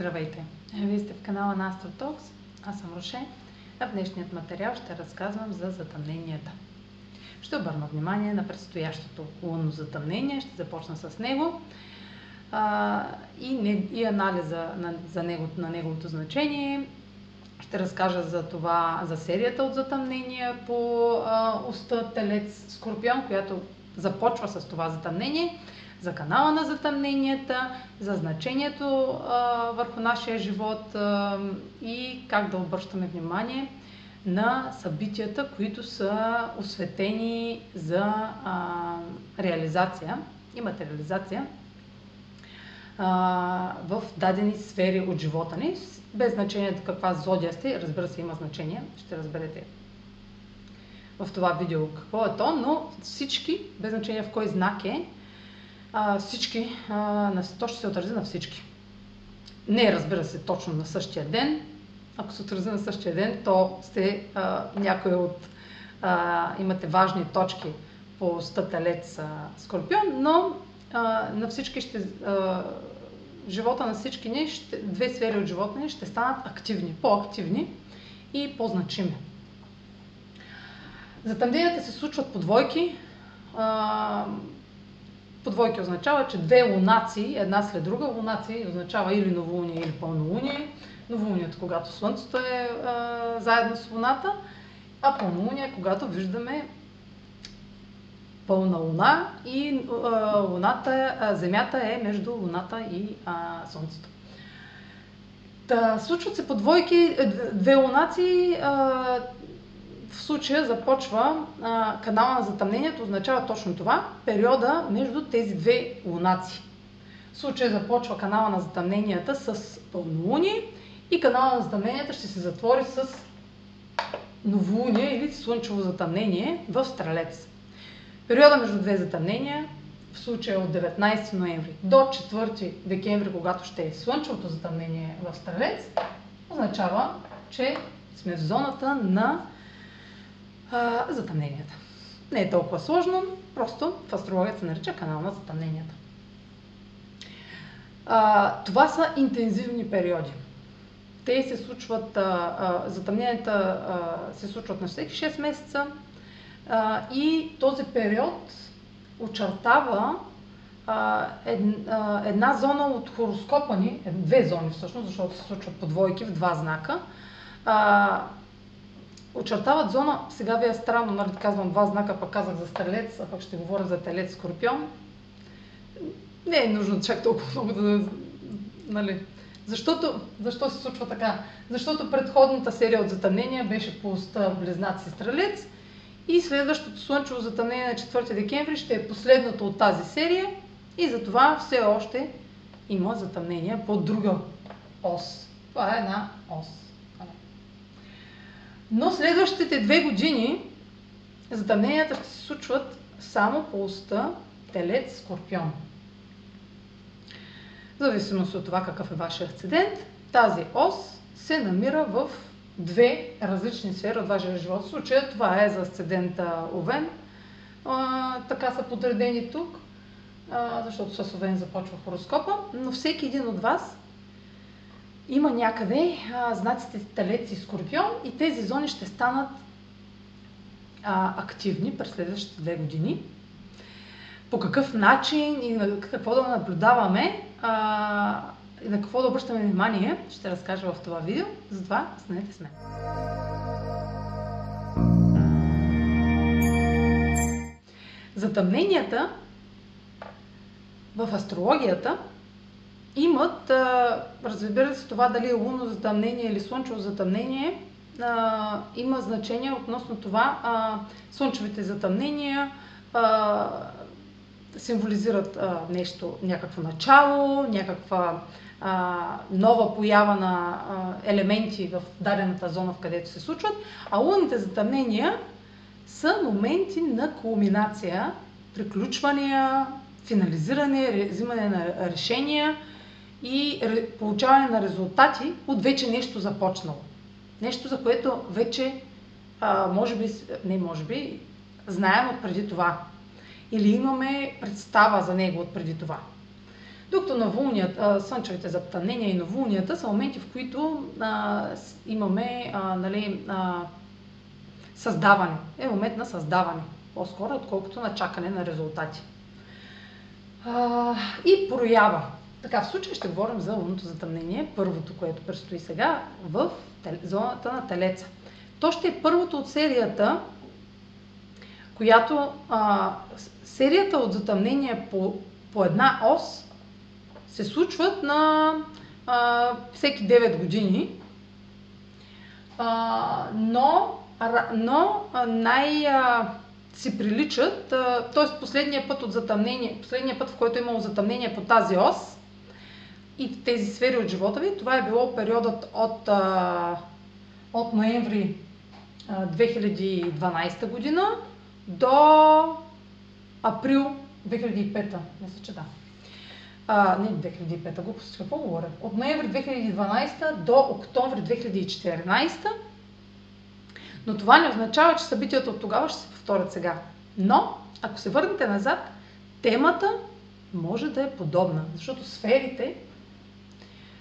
Здравейте! Вие сте в канала на AstroTalks. Аз съм Роше. А в днешният материал ще разказвам за затъмненията. Ще обърна внимание на предстоящото лунно затъмнение. Ще започна с него а, и, не, и анализа на, за него, на неговото значение. Ще разкажа за това, за серията от затъмнения по а, уста Телец Скорпион, която започва с това затъмнение за канала на затъмненията, за значението а, върху нашия живот а, и как да обръщаме внимание на събитията, които са осветени за а, реализация. И материализация а, в дадени сфери от живота ни, без значение каква зодия сте, разбира се, има значение, ще разберете в това видео какво е то, но всички, без значение в кой знак е, а, всички, а, то ще се отрази на всички. Не разбира се точно на същия ден. Ако се отрази на същия ден, то сте а, някои от... А, имате важни точки по стътелец Скорпион, но а, на всички ще... А, живота на всички ни, ще, две сфери от живота ни ще станат активни, по-активни и по-значими. Затъмненията се случват по двойки. А, по двойки означава, че две лунации, една след друга, лунации означава или новолуние, или пълнолуние. Новолунието, когато Слънцето е а, заедно с Луната, а пълнолуние когато виждаме пълна луна и а, луната, а, Земята е между Луната и а, Слънцето. Та, случват се по двойки, е, две лунации, а, в случая започва а, канала на затъмнението, означава точно това, периода между тези две лунаци. В случая започва канала на затъмненията с пълнолуние и канала на затъмненията ще се затвори с новолуние или слънчево затъмнение в Стрелец. Периода между две затъмнения, в случая от 19 ноември до 4 декември, когато ще е слънчевото затъмнение в Стрелец, означава, че сме в зоната на затъмненията. Не е толкова сложно, просто в астрологията се нарича канал на затъмненията. А, това са интензивни периоди. Те се случват, а, а, затъмненията а, се случват на всеки 6 месеца а, и този период очертава а, ед, а, една зона от хороскопа ни, две зони всъщност, защото се случват по двойки в два знака, очертават зона, сега ви е странно, нали казвам два знака, пък казах за стрелец, а пък ще говоря за телец скорпион. Не е нужно чак толкова много да... Нали. Защото, защо се случва така? Защото предходната серия от затъмнения беше по Близнаци Стрелец и следващото слънчево затъмнение на 4 декември ще е последното от тази серия и затова все още има затъмнения по друга ос. Това е една ос. Но следващите две години затъмненията ще се случват само по уста Телец Скорпион. В зависимост от това какъв е вашия асцендент, тази ос се намира в две различни сфери от вашия живот. В случая това е за асцендента Овен. А, така са подредени тук, а, защото с Овен започва хороскопа, но всеки един от вас има някъде а, знаците Телец и Скорпион и тези зони ще станат а, активни през следващите две години. По какъв начин и на какво да наблюдаваме а, и на какво да обръщаме внимание, ще разкажа в това видео, затова останете с мен. Затъмненията в астрологията имат, разбира се, това дали е лунно затъмнение или слънчево затъмнение, има значение относно това. Слънчевите затъмнения символизират нещо, някакво начало, някаква нова поява на елементи в дадената зона, в където се случват, а лунните затъмнения са моменти на кулминация, приключвания, финализиране, взимане на решения, и получаване на резултати от вече нещо започнало. Нещо, за което вече, а, може би, не може би, знаем от преди това. Или имаме представа за него от преди това. Докато новолунията, слънчевите затъмнения и новолунията са моменти, в които а, имаме а, нали, а, създаване. Е момент на създаване, по-скоро, отколкото на чакане на резултати. А, и проява. Така, в случай ще говорим за лунното затъмнение, първото, което предстои сега, в зоната на Телеца. То ще е първото от серията, която а, серията от затъмнения по, по една ос се случват на а, всеки 9 години, а, но, но най- а, си приличат, т.е. последния път от затъмнение, последния път, в който е имало затъмнение по тази ос и тези сфери от живота ви, това е било периодът от, а, от ноември 2012 година до април 2005. Мисля, че да. А, не 2005, глупост, какво говоря? От ноември 2012 до октомври 2014. Но това не означава, че събитията от тогава ще се повторят сега. Но, ако се върнете назад, темата може да е подобна, защото сферите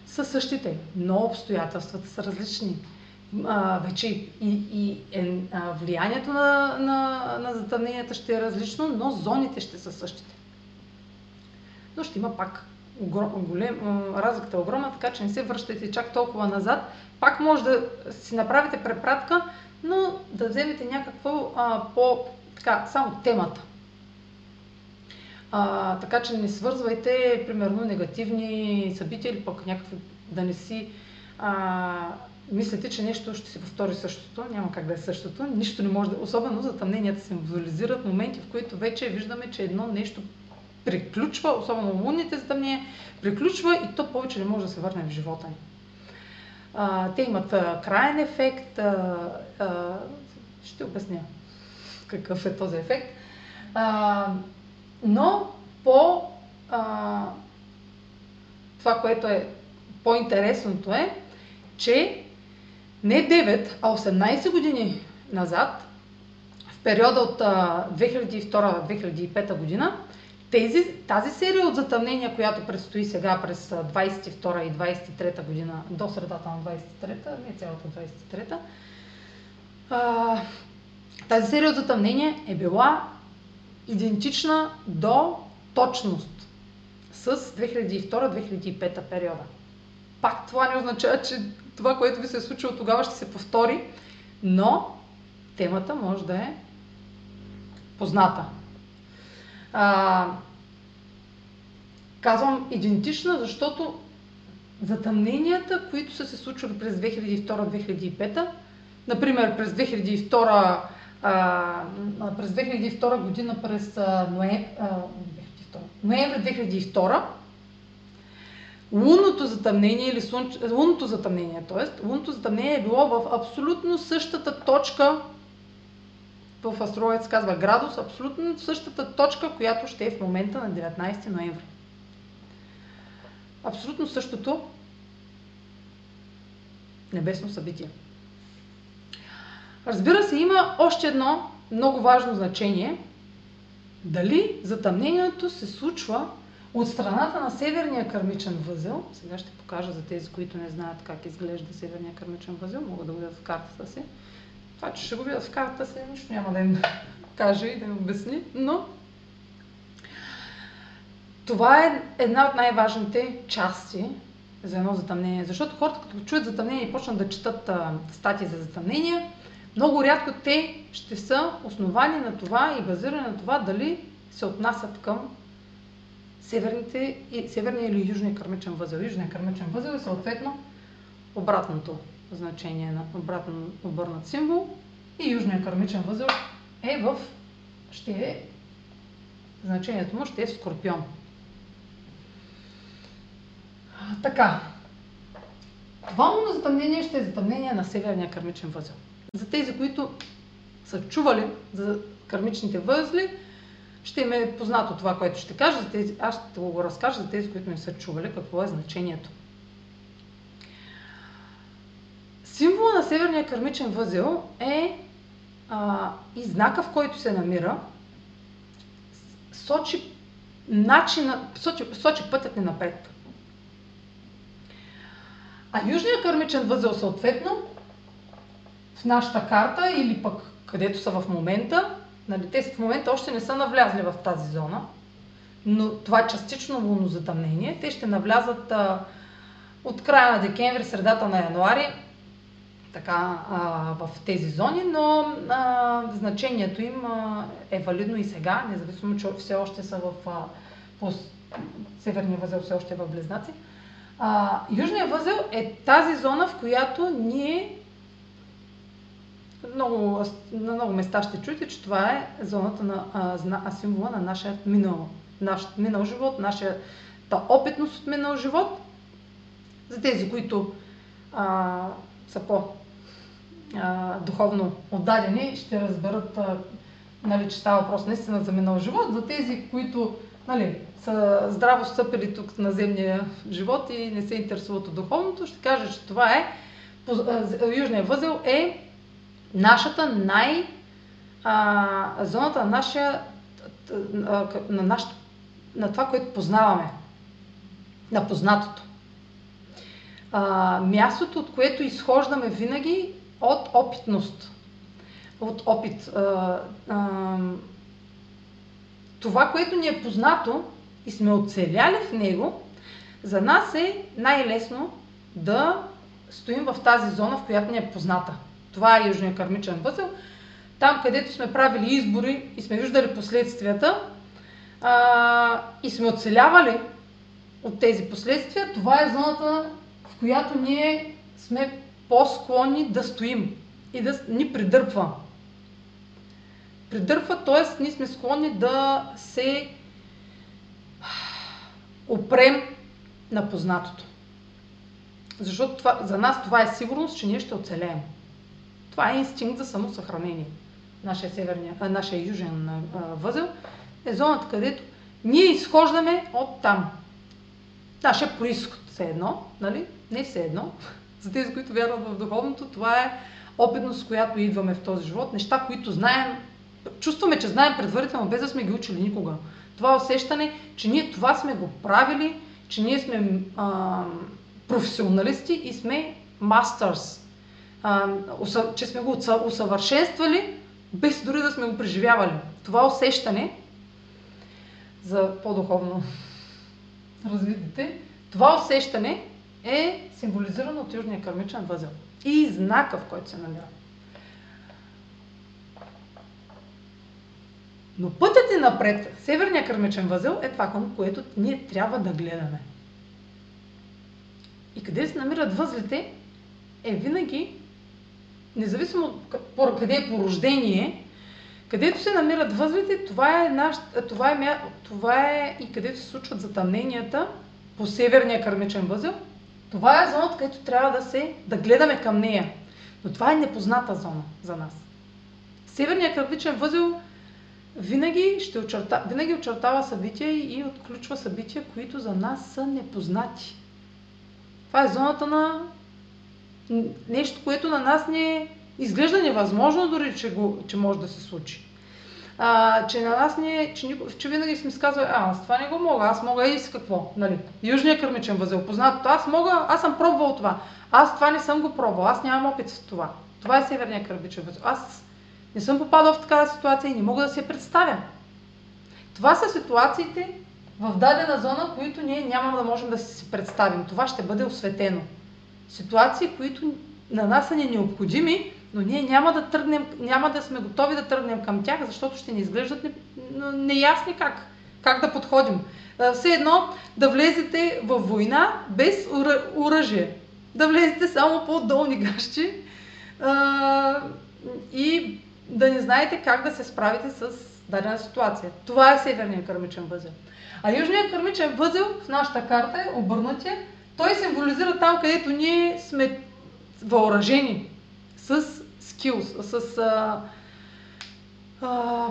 са същите, но обстоятелствата са различни а, вече и, и е, а, влиянието на, на, на затъмненията ще е различно, но зоните ще са същите. Но ще има пак голем, разликата е огромна, така че не се връщайте чак толкова назад. Пак може да си направите препратка, но да вземете някакво а, по, така, само темата. А, така че не свързвайте, примерно, негативни събития или пък някакви да не си а, мислите, че нещо ще се повтори същото, няма как да е същото, нищо не може да... Особено затъмненията символизират моменти, в които вече виждаме, че едно нещо приключва, особено лунните затъмнения, приключва и то повече не може да се върне в живота ни. А, те имат а, крайен ефект, а, а, ще обясня какъв е този ефект, а, но по а, това, което е по-интересното е, че не 9, а 18 години назад, в периода от 2002-2005 година, тези, тази серия от затъмнения, която предстои сега през 22 и 23 година, до средата на 23-та, не цялата 23-та, тази серия от затъмнения е била идентична до точност с 2002-2005 периода. Пак това не означава, че това, което ви се е случило тогава, ще се повтори, но темата може да е позната. А, казвам идентична, защото затъмненията, които са се случвали през 2002-2005, например през 2002 а, през 2002 година през ноември, ноември 2002 лунното затъмнение или слънч... лунното затъмнение, т.е. лунното затъмнение е било в абсолютно същата точка, в астрологията се казва градус, абсолютно същата точка, която ще е в момента на 19 ноември. Абсолютно същото небесно събитие. Разбира се, има още едно много важно значение. Дали затъмнението се случва от страната на северния кърмичен възел, сега ще покажа за тези, които не знаят как изглежда северния кърмичен възел, могат да го видят в картата си. Това, че ще го видят в картата си, нищо няма да им каже и да им обясни, но това е една от най-важните части за едно затъмнение. Защото хората, като чуят затъмнение и почнат да четат статии за затъмнения, много рядко те ще са основани на това и базирани на това дали се отнасят към северните, северния или южния кърмичен възел. Южния кърмичен възел е съответно обратното значение на обратно обърнат символ и южния кърмичен възел е в, ще е, значението му ще е скорпион. Така. Това лунно затъмнение ще е затъмнение на северния кърмичен възел. За тези, които са чували за кърмичните възли, ще им е познато това, което ще кажа. За тези, аз ще го разкажа за тези, които не са чували какво е значението. Символа на северния кърмичен възел е а, и знака, в който се намира, сочи начина, сочи, сочи пътят ни напред. А южният кърмичен възел съответно в нашата карта или пък където са в момента, нали, те в момента още не са навлязли в тази зона, но това е частично лунно затъмнение. Те ще навлязат а, от края на декември, средата на януари, така, а, в тези зони, но а, значението им а, е валидно и сега, независимо, че все още са в а, по северния възел, все още е в Близнаци. А, южният възел е тази зона, в която ние много, на много места ще чуете, че това е зоната на а, символа на нашия минал, наш минал живот, нашата опитност от минал живот. За тези, които а, са по а, духовно отдадени, ще разберат, а, нали, че става въпрос наистина за минал живот. За тези, които нали, са здраво стъпили тук на земния живот и не се интересуват от духовното, ще кажа, че това е, Южния възел е нашата най... А, зоната на нашия... На, нашата, на това, което познаваме. На познатото. А, мястото, от което изхождаме винаги от опитност. От опит. А, а, това, което ни е познато и сме оцеляли в него, за нас е най-лесно да стоим в тази зона, в която ни е позната. Това е Южния кармичен възел. Там, където сме правили избори и сме виждали последствията а, и сме оцелявали от тези последствия, това е зоната, в която ние сме по-склонни да стоим и да ни придърпва. Придърпва, т.е. ние сме склонни да се опрем на познатото. Защото това, за нас това е сигурност, че ние ще оцелеем. Това е инстинкт за самосъхранение. Нашия, северния, а, нашия южен а, възел е зоната, където ние изхождаме от там. Нашия происход все едно, нали? Не все едно. За тези, които вярват в духовното, това е опитност, с която идваме в този живот. Неща, които знаем, чувстваме, че знаем предварително, без да сме ги учили никога. Това усещане, че ние това сме го правили, че ние сме а, професионалисти и сме мастърс че сме го усъвършенствали, без дори да сме го преживявали. Това усещане за по-духовно развитите, това усещане е символизирано от Южния кармичен възел и знака, в който се намира. Но пътят е напред, северния кърмичен възел е това, към което ние трябва да гледаме. И къде се намират възлите, е винаги независимо къде е по рождение, където се намират възлите, това е, наш, това, е, това е и където се случват затъмненията по северния кърмичен възел. Това е зоната, където трябва да се, да гледаме към нея. Но това е непозната зона за нас. Северният кърмичен възел винаги, ще очерта, винаги очертава събития и отключва събития, които за нас са непознати. Това е зоната на нещо, което на нас не изглежда невъзможно, дори че, го, че може да се случи. А, че на нас не, че, че винаги сме сказвали, а, аз това не го мога, аз мога и с какво, нали? Южния кърмичен възел, познатото, аз мога, аз съм пробвал това, аз това не съм го пробвал, аз нямам опит с това. Това е северния кърмичен възел. Аз не съм попадал в такава ситуация и не мога да се представя. Това са ситуациите в дадена зона, които ние няма да можем да си представим. Това ще бъде осветено ситуации, които на нас са ни необходими, но ние няма да, тръгнем, няма да сме готови да тръгнем към тях, защото ще ни изглеждат не, неясни как, как да подходим. Все едно да влезете в война без оръжие. Да влезете само по долни гащи и да не знаете как да се справите с дадена ситуация. Това е северният кърмичен възел. А южният кърмичен възел в нашата карта е обърнатия той символизира там, където ние сме въоръжени с скилс, с, а, а,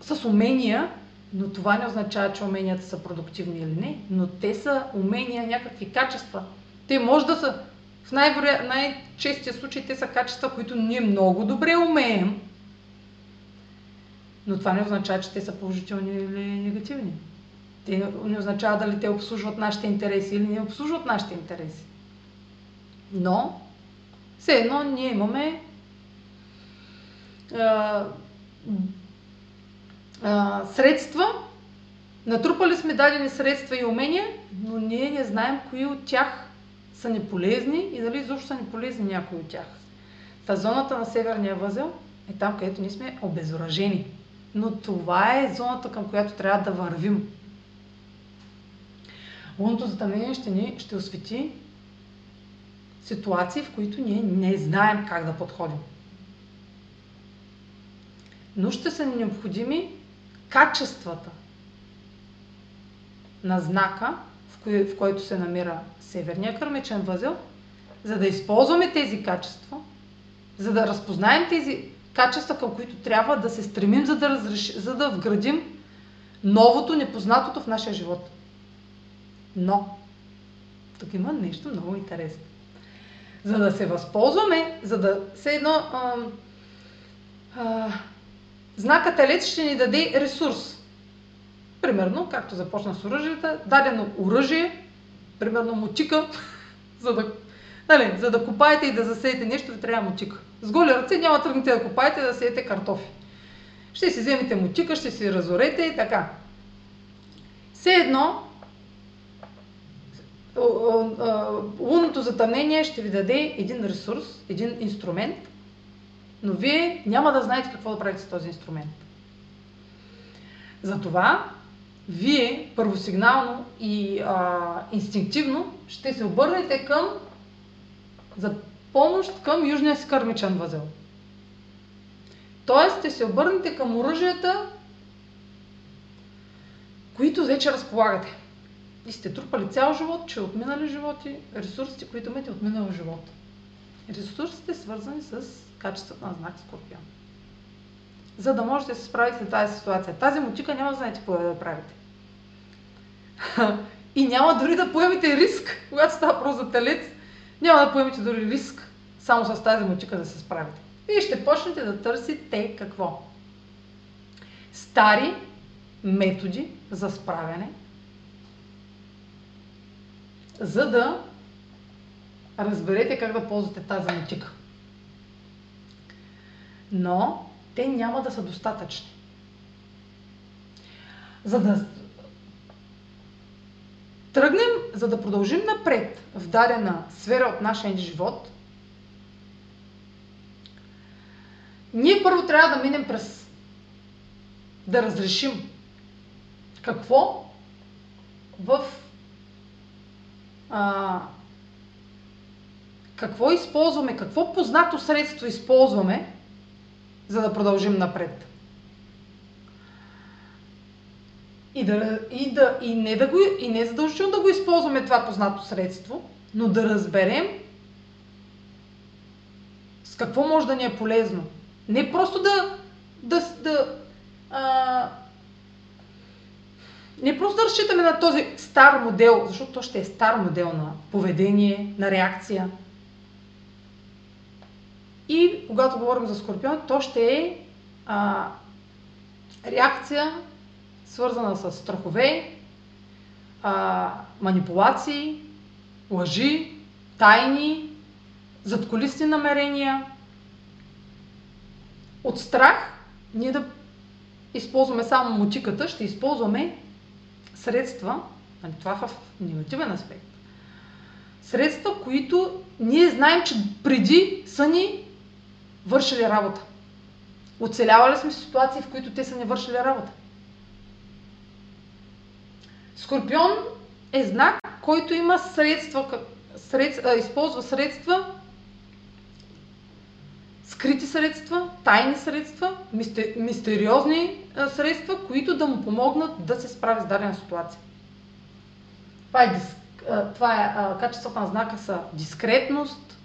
с умения, но това не означава, че уменията са продуктивни или не, но те са умения, някакви качества. Те може да са, в най- най-честия случай, те са качества, които ние много добре умеем, Но това не означава, че те са положителни или негативни. Те не означава дали те обслужват нашите интереси или не обслужват нашите интереси. Но, все едно ние имаме а, а, средства, натрупали сме дадени средства и умения, но ние не знаем кои от тях са ни полезни и дали изобщо са ни полезни някои от тях. Та зоната на северния възел е там, където ние сме обезоръжени. Но това е зоната, към която трябва да вървим. Лунното затъмнение ще ни ще освети ситуации, в които ние не знаем как да подходим. Но ще са ни необходими качествата на знака, в, кой, в който се намира северния кърмичен възел, за да използваме тези качества, за да разпознаем тези качества, към които трябва да се стремим, за да, разреш... за да вградим новото, непознатото в нашия живот. Но, тук има нещо много интересно. За да се възползваме, за да се едно... А, а, знака Телец ще ни даде ресурс. Примерно, както започна с оръжията, дадено оръжие, примерно мутика, за да, нали, за да копаете и да засеете нещо, ви трябва мутика. С голи ръце няма тръгнете да копаете да сеете картофи. Ще си вземете мутика, ще си разорете и така. Все едно, лунното затъмнение ще ви даде един ресурс, един инструмент, но вие няма да знаете какво да правите с този инструмент. Затова вие първосигнално и а, инстинктивно ще се обърнете към за помощ към южния си кърмичен възел. Тоест ще се обърнете към оръжията, които вече разполагате. И сте трупали цял живот, че от минали животи, ресурсите, които имате от минал живот. Ресурсите свързани с качеството на знак Скорпион. За да можете да се справите с тази ситуация. Тази мутика няма да знаете какво да правите. И няма дори да поемете риск, когато става про за телец, няма да поемете дори риск само с тази мутика да се справите. Вие ще почнете да търсите какво? Стари методи за справяне, за да разберете как да ползвате тази мутика. Но те няма да са достатъчни. За да тръгнем, за да продължим напред в дадена сфера от нашия живот, ние първо трябва да минем през да разрешим какво в а, какво използваме, какво познато средство използваме, за да продължим напред. И, да, и, да, и, не да го, и не задължително да го използваме това познато средство, но да разберем с какво може да ни е полезно. Не просто да, да, да а, не просто разчитаме на този стар модел, защото то ще е стар модел на поведение, на реакция. И когато говорим за Скорпион, то ще е а, реакция свързана с страхове, а, манипулации, лъжи, тайни, задколисни намерения. От страх ние да използваме само мутиката, ще използваме средства, нали, това е в негативен аспект, средства, които ние знаем, че преди са ни вършили работа. Оцелявали сме ситуации, в които те са ни вършили работа. Скорпион е знак, който има средства, средства използва средства, скрити средства, тайни средства, мистериозни средства, които да му помогнат да се справи с дадена ситуация. Това е, това е качествата на знака са дискретност,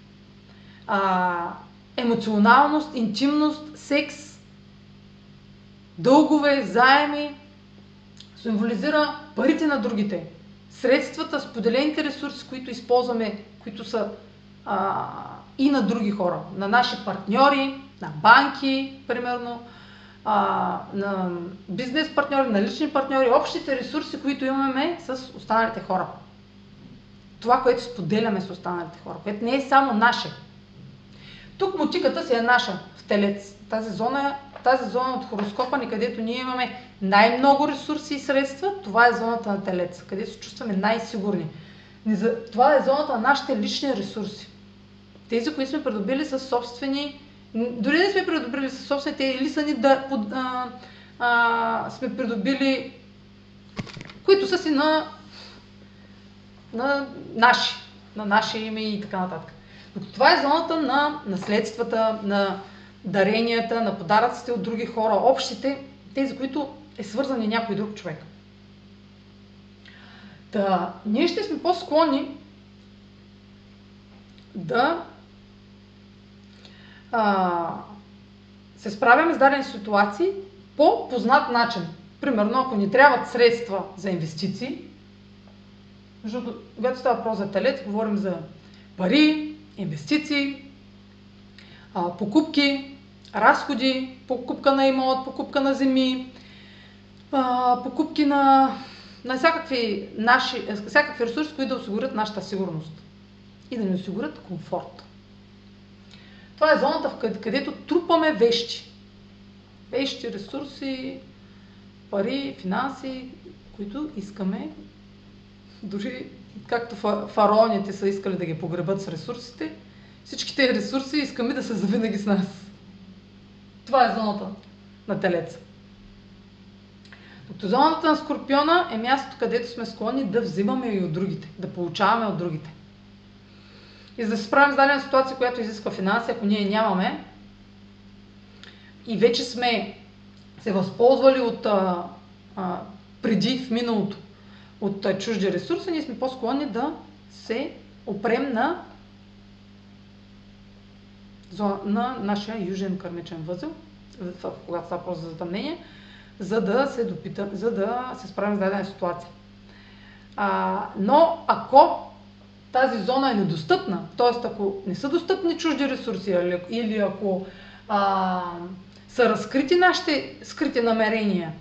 емоционалност, интимност, секс, дългове, заеми, символизира парите на другите, средствата, споделените ресурси, които използваме, които са а, и на други хора, на наши партньори, на банки, примерно, а, на бизнес партньори, на лични партньори, общите ресурси, които имаме с останалите хора. Това, което споделяме с останалите хора, което не е само наше. Тук мотиката си е наша в телец. Тази зона, тази зона от хороскопа ни, където ние имаме най-много ресурси и средства, това е зоната на телец, където се чувстваме най-сигурни. Това е зоната на нашите лични ресурси. Тези, които сме придобили с собствени дори не сме придобили със собствените или са ни да, под, а, а, сме придобили, които са си на, на наши, на наше име и така нататък. Но това е зоната на наследствата, на даренията, на подаръците от други хора, общите, тези, които е свързани някой друг човек. Да, ние ще сме по-склонни да а, се справяме с дадени ситуации по познат начин. Примерно, ако ни трябват средства за инвестиции, защото когато става въпрос за телец, говорим за пари, инвестиции, а, покупки, разходи, покупка на имот, покупка на земи, а, покупки на, на всякакви, наши, всякакви ресурси, които да осигурят нашата сигурност и да ни осигурят комфорт. Това е зоната, където трупаме вещи. Вещи, ресурси, пари, финанси, които искаме. Дори както фараоните са искали да ги погребат с ресурсите, всички тези ресурси искаме да са завинаги с нас. Това е зоната на телеца. Докато зоната на Скорпиона е мястото, където сме склонни да взимаме и от другите, да получаваме от другите. И за да се справим с дадена ситуация, която изисква финанси, ако ние нямаме, и вече сме се възползвали от а, а, преди в миналото от а, чужди ресурси, ние сме по-склонни да се опрем на, на нашия южен кърмичен възел, когато става просто за затъмнение, за да се допита, за да се справим с дадена ситуация. А, но ако тази зона е недостъпна, т.е. ако не са достъпни чужди ресурси или ако а, са разкрити нашите скрити намерения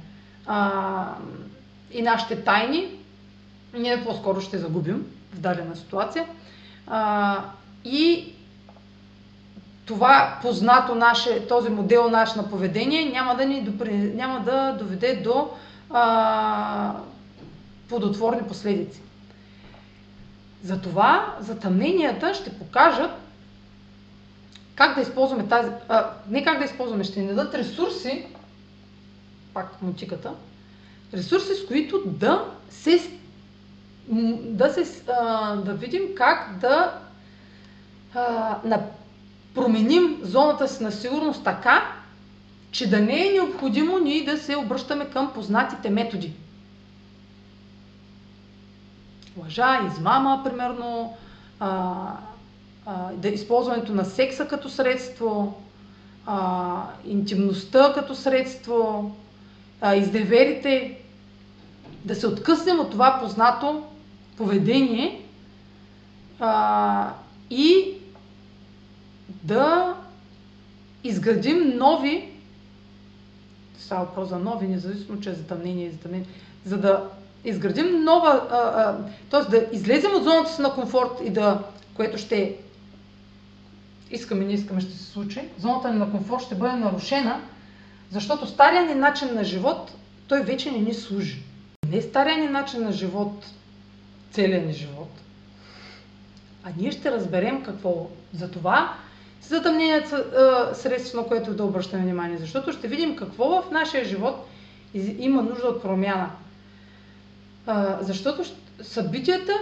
а, и нашите тайни, ние по-скоро ще загубим в дадена ситуация. А, и това познато наше, този модел наш на поведение няма да, ни допри, няма да доведе до а, плодотворни последици. Затова затъмненията ще покажат как да използваме тази... А, не как да използваме, ще ни дадат ресурси, пак мутиката, ресурси, с които да се да, се, а, да видим как да а, на, променим зоната си на сигурност така, че да не е необходимо ние да се обръщаме към познатите методи лъжа, измама, примерно, а, а, да използването на секса като средство, а, интимността като средство, а, изневерите, да се откъснем от това познато поведение а, и да изградим нови, става въпрос за нови, независимо, че е затъмнение и затъмнение, за да изградим нова, т.е. да излезем от зоната си на комфорт и да, което ще искаме, не искаме, ще се случи, зоната ни на комфорт ще бъде нарушена, защото стария ни начин на живот, той вече не ни служи. Не стария ни начин на живот, целият ни живот, а ние ще разберем какво. За това затъмнението средство, на което да обръщаме внимание, защото ще видим какво в нашия живот има нужда от промяна. А, защото събитията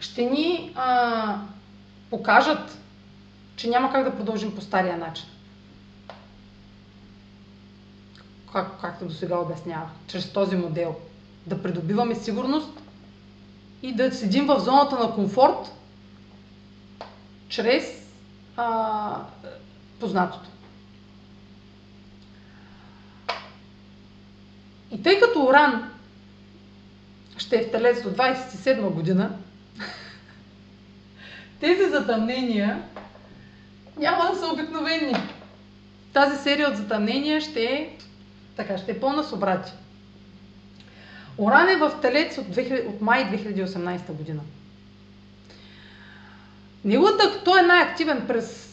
ще ни а, покажат, че няма как да продължим по стария начин. Как, както до сега обяснявах, чрез този модел. Да придобиваме сигурност и да седим в зоната на комфорт чрез а, познатото. И тъй като Оран ще е в Телец до 27 година, тези затъмнения няма да са обикновени. тази серия от затъмнения ще е, така, ще е пълна с обрати. Оран е в Телец от, 2000, от май 2018 година. Неговата, той е най-активен през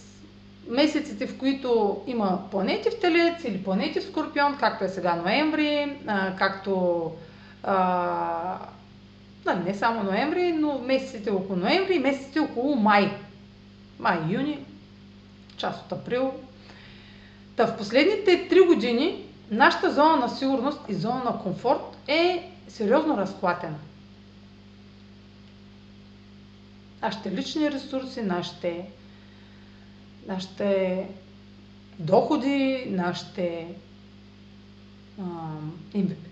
месеците, в които има планети в Телец или планети в Скорпион, както е сега ноември, както а, не само ноември, но месеците около ноември и месеците около май. Май, юни, част от април. Та в последните три години нашата зона на сигурност и зона на комфорт е сериозно разклатена. Нашите лични ресурси, нашите, нашите доходи, нашите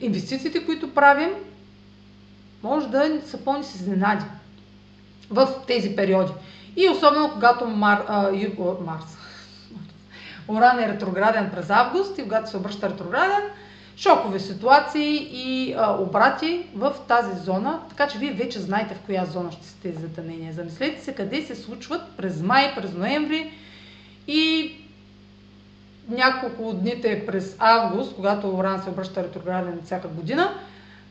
инвестициите, които правим, може да са пълни с изненади в тези периоди. И особено когато Мар, а, Ю, Марс, Оран е ретрограден през август и когато се обръща ретрограден, шокови ситуации и а, обрати в тази зона, така че вие вече знаете в коя зона ще сте тези затъмнения. Замислете се къде се случват през май, през ноември и няколко дните през август, когато Оран се обръща ретрограден всяка година,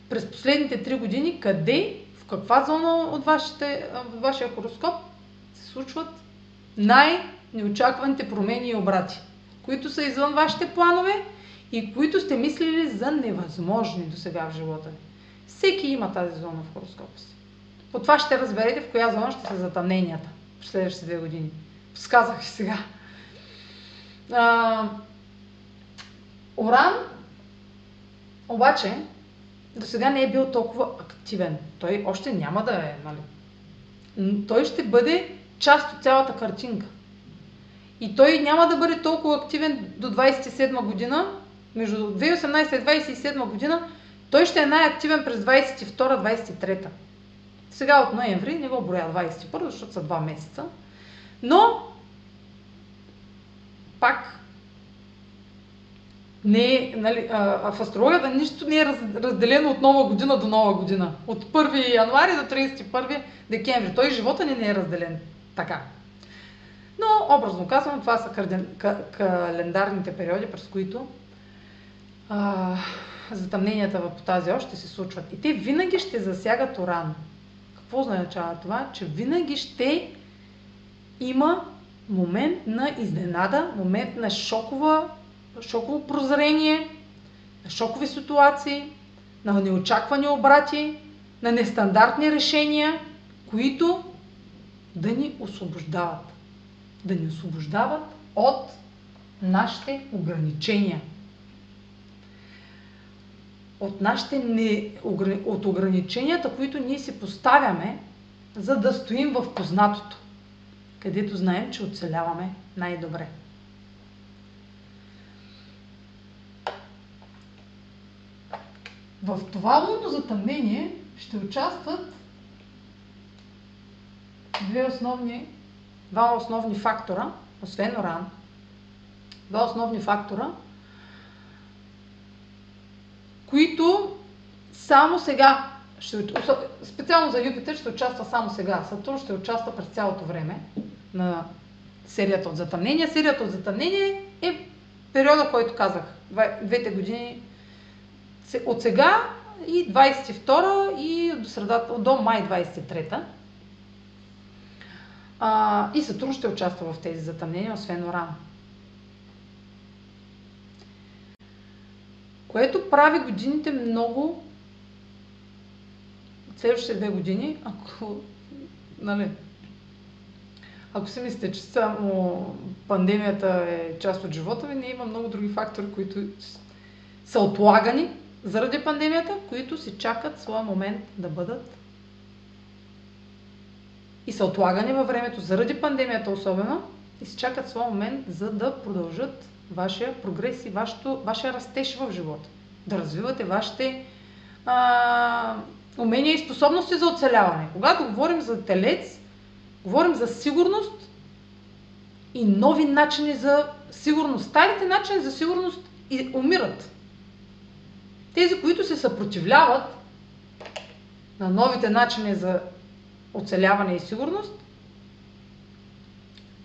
през последните три години къде, в каква зона от, вашите, от вашия хороскоп се случват най-неочакваните промени и обрати, които са извън вашите планове и които сте мислили за невъзможни до сега в живота ви. Всеки има тази зона в хороскопа си. По това ще разберете в коя зона ще са затъмненията в следващите две години. Сказах и сега. А, Оран обаче до сега не е бил толкова активен. Той още няма да е, нали? Той ще бъде част от цялата картинка. И той няма да бъде толкова активен до 27 година, между 2018 и 2027 година, той ще е най-активен през 22-23. Сега от ноември, не го броя 21, защото са 2 месеца. Но, пак, не, нали, а, в астрологията нищо не е раз, разделено от нова година до нова година. От 1 януари до 31 декември. Той живота ни не е разделен така. Но, образно казвам, това са карден, календарните периоди, през които а, затъмненията по тази ось ще се случват. И те винаги ще засягат уран. Какво означава това? Че винаги ще има момент на изненада, момент на шокова шоково прозрение, на шокови ситуации, на неочаквани обрати, на нестандартни решения, които да ни освобождават. Да ни освобождават от нашите ограничения. От, нашите не, от ограниченията, които ние си поставяме, за да стоим в познатото, където знаем, че оцеляваме най-добре. В това лунно затъмнение ще участват две основни, два основни фактора, освен Оран, два основни фактора, които само сега, ще, специално за Юпитер ще участва само сега, Сатурн ще участва през цялото време на серията от затъмнения. Серията от затъмнение е периода, който казах, двете години от сега и 22 и до, средата, до май 23 а, и Сатурн ще участва в тези затъмнения, освен Оран. Което прави годините много следващите две години, ако, нали, ако си мислите, че само пандемията е част от живота ми, не има много други фактори, които са отлагани заради пандемията, които си чакат своя момент да бъдат и са отлагани във времето заради пандемията особено и си чакат своя момент, за да продължат вашия прогрес и вашето, вашия растеж в живота. Да развивате вашите а, умения и способности за оцеляване. Когато говорим за телец, говорим за сигурност и нови начини за сигурност. Старите начини за сигурност и умират. Тези, които се съпротивляват на новите начини за оцеляване и сигурност,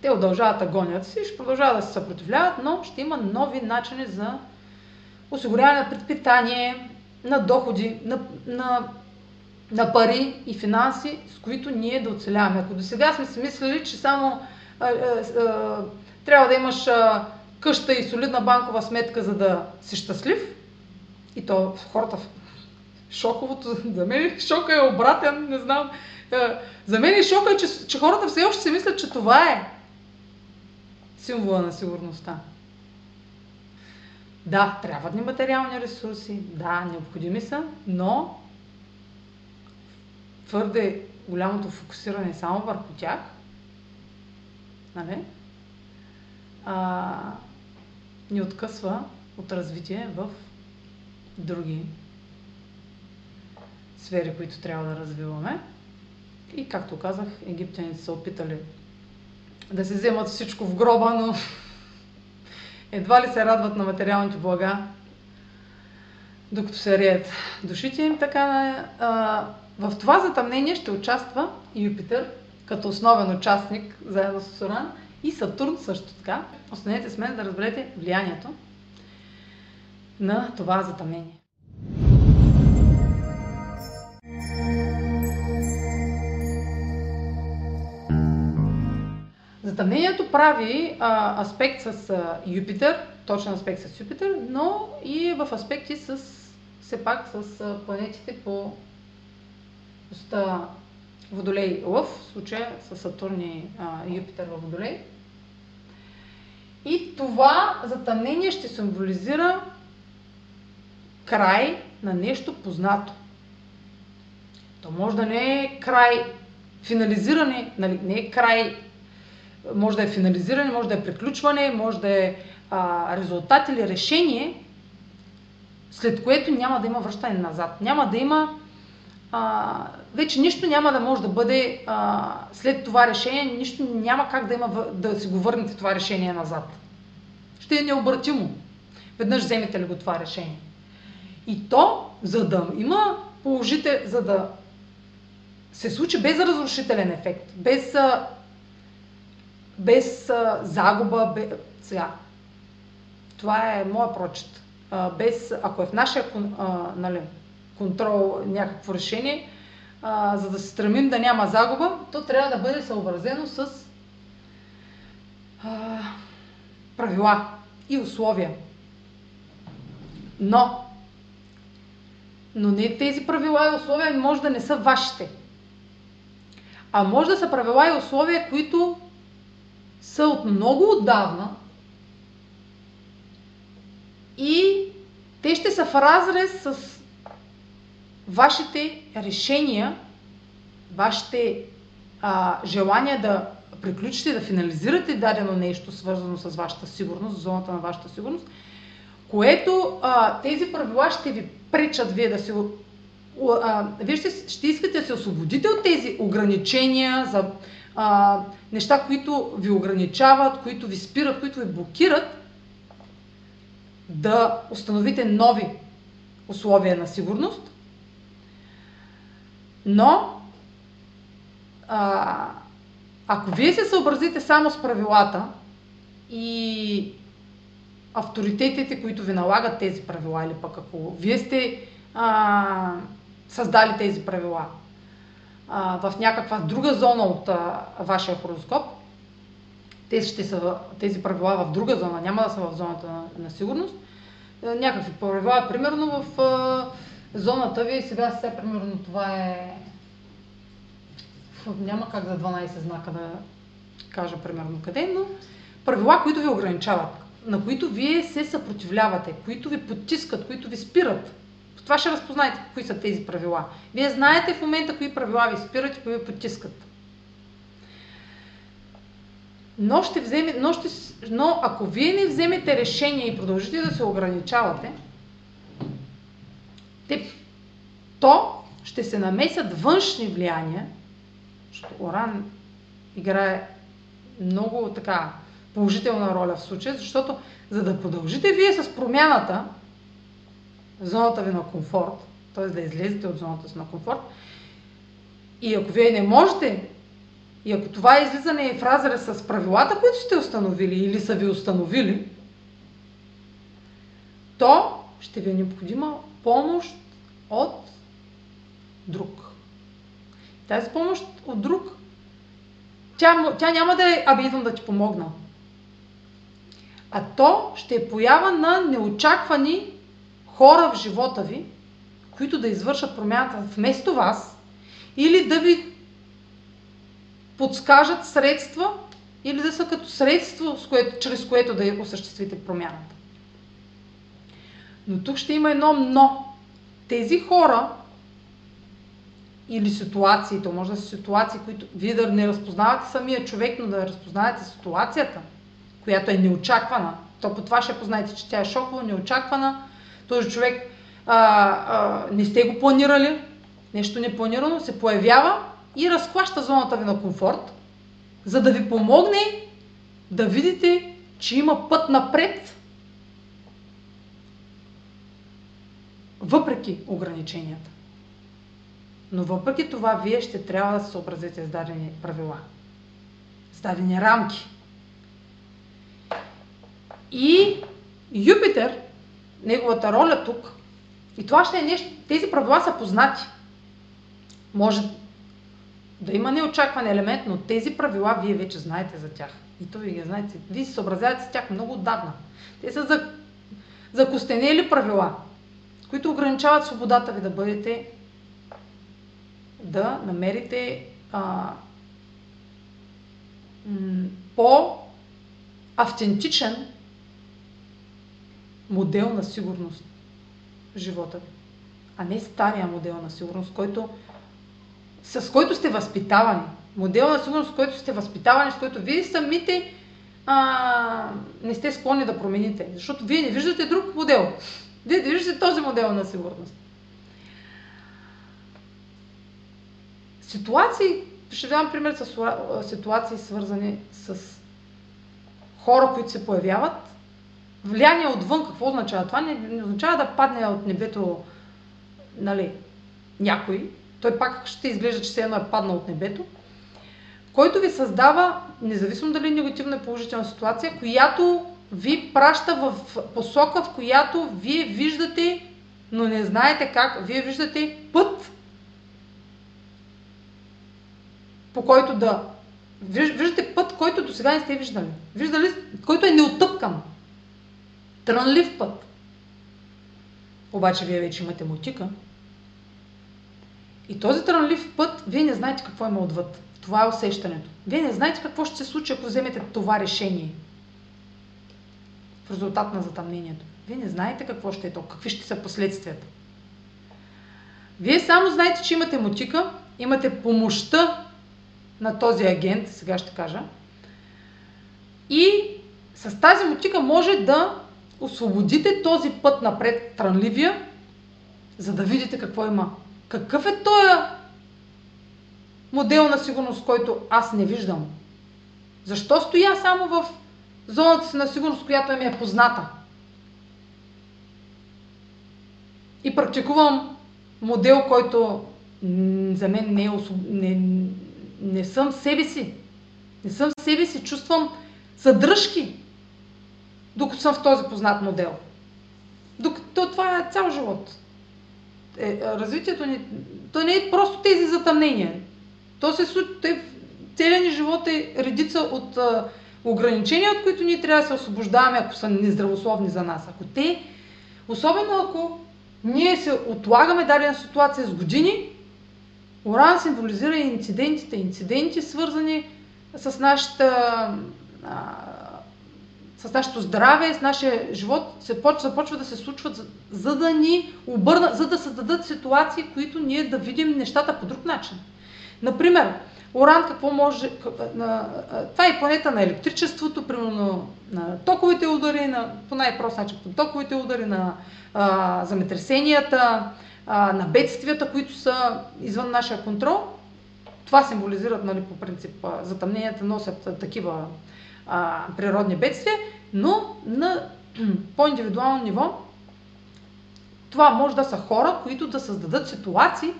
Те удължават да гонят си, ще продължават да се съпротивляват, но ще има нови начини за осигуряване на предпитание, на доходи, на, на, на пари и финанси, с които ние да оцеляваме. Ако до сега сме си мислили, че само а, а, а, трябва да имаш а, къща и солидна банкова сметка, за да си щастлив, и то хората шоковото, за мен шока е обратен, не знам. За мен е шока, че, че хората все още си мислят, че това е символа на сигурността. Да, трябват ни материални ресурси, да, необходими са, но твърде голямото фокусиране само върху тях, нали, а, ни откъсва от развитие в други сфери, които трябва да развиваме. И както казах, египтяните са опитали да се вземат всичко в гроба, но едва ли се радват на материалните блага, докато се реят душите им. Така, а, в това затъмнение ще участва Юпитер като основен участник заедно с Уран и Сатурн също така. Останете с мен да разберете влиянието на това затъмнение. Затъмнението прави а, аспект с а, Юпитер, точен аспект с Юпитер, но и в аспекти с, все пак с а, планетите по оста Водолей Лъв, в случая с Сатурн и Юпитер в Водолей. И това затъмнение ще символизира край на нещо познато. То може да не е край финализиране, нали, не е край може да е финализиране, може да е приключване, може да е а, резултат или решение, след което няма да има връщане назад. Няма да има. А, вече нищо няма да може да бъде а, след това решение, нищо няма как да има да си го върнете това решение назад. Ще е необратимо. Веднъж вземете ли го това решение. И то, за да има положител, за да се случи без разрушителен ефект, без без загуба, без... сега. Това е моя прочит. Без, ако е в нашия нали, контрол някакво решение, а, за да се стремим да няма загуба, то трябва да бъде съобразено с а, правила и условия. Но, но не тези правила и условия може да не са вашите. А може да са правила и условия, които са от много отдавна и те ще са в разрез с вашите решения, вашите а, желания да приключите, да финализирате дадено нещо, свързано с вашата сигурност, зоната на вашата сигурност, което а, тези правила ще ви пречат вие да се. А, вие ще, ще искате да се освободите от тези ограничения за а, неща, които ви ограничават, които ви спират, които ви блокират, да установите нови условия на сигурност. Но, а, ако вие се съобразите само с правилата и авторитетите, които ви налагат тези правила, или пък ако вие сте а, създали тези правила, а, в някаква друга зона от а, вашия хороскоп, те ще са, тези правила в друга зона, няма да са в зоната на, на сигурност, а, някакви правила, примерно в а, зоната ви, сега сега примерно това е няма как за 12 знака да кажа примерно къде, но правила, които ви ограничават, на които вие се съпротивлявате, които ви потискат, които ви спират това ще разпознаете кои са тези правила. Вие знаете в момента кои правила ви спират и кои ви потискат. Но, ще вземе, но, ще, но ако вие не вземете решение и продължите да се ограничавате, те, то ще се намесят външни влияния, защото Оран играе много така положителна роля в случая, защото за да продължите вие с промяната, зоната ви на комфорт, т.е. да излезете от зоната си на комфорт. И ако вие не можете И ако това излизане е в разрез с правилата, които сте установили или са ви установили, то ще ви е необходима помощ от друг. Тази помощ от друг, тя, тя няма да е, аби идвам да ти помогна. А то ще е поява на неочаквани хора в живота ви, които да извършат промяната вместо вас или да ви подскажат средства или да са като средство, с което, чрез което да осъществите промяната. Но тук ще има едно но. Тези хора или ситуации, то може да са ситуации, които вие да не разпознавате самия човек, но да разпознаете ситуацията, която е неочаквана. То по това ще познаете, че тя е шокова, неочаквана. Този човек а, а, не сте го планирали, нещо непланирано, се появява и разклаща зоната ви на комфорт, за да ви помогне да видите, че има път напред, въпреки ограниченията. Но въпреки това, вие ще трябва да се съобразите с дадени правила, с дадени рамки. И Юпитер, неговата роля тук, и това ще е нещо, тези правила са познати. Може да има неочакван елемент, но тези правила вие вече знаете за тях. И то ви ги знаете. Вие се съобразявате с тях много отдавна. Те са за, закостенели правила, които ограничават свободата ви да бъдете, да намерите а, по-автентичен модел на сигурност в живота ви, а не стария модел на сигурност, който с който сте възпитавани. Модел на сигурност, с който сте възпитавани, с който вие самите а, не сте склонни да промените. Защото вие не виждате друг модел. Вие не виждате този модел на сигурност. Ситуации, ще дам пример с ситуации свързани с хора, които се появяват. Влияние отвън, какво означава? Това не, не означава да падне от небето нали, някой, той пак ще изглежда, че се едно е паднал от небето, който ви създава, независимо дали е негативна и положителна ситуация, която ви праща в посока, в която вие виждате, но не знаете как, вие виждате път, по който да... Виждате път, който до сега не сте виждали. Виждали, който е неотъпкан. Трънлив път. Обаче вие вече имате мотика, и този трънлив път, вие не знаете какво има отвъд. Това е усещането. Вие не знаете какво ще се случи, ако вземете това решение. В резултат на затъмнението. Вие не знаете какво ще е то, какви ще са последствията. Вие само знаете, че имате мотика, имате помощта на този агент, сега ще кажа. И с тази мотика може да освободите този път напред, трънливия, за да видите какво има какъв е този модел на сигурност, който аз не виждам? Защо стоя само в зоната си на сигурност, която ми е позната? И практикувам модел, който за мен не е особ... не, не съм себе си. Не съм себе си, чувствам задръжки, докато съм в този познат модел. Докато това е цял живот е, развитието ни, то не е просто тези затъмнения. То се случва, целият ни живот е редица от а, ограничения, от които ние трябва да се освобождаваме, ако са нездравословни за нас. Ако те, особено ако ние се отлагаме дадена ситуация с години, Оран символизира инцидентите, инциденти свързани с нашата с нашето здраве, с нашия живот се почва, започва да се случват, за, за да ни обърна, за да създадат ситуации, които ние да видим нещата по друг начин. Например, Оран какво може... На, това е планета на електричеството, примерно на токовите удари, на, по най-прост начин по токовите удари, на а, земетресенията, а, на бедствията, които са извън нашия контрол. Това символизират, нали, по принцип, затъмненията носят такива а, природни бедствия, но на по-индивидуално ниво това може да са хора, които да създадат ситуации,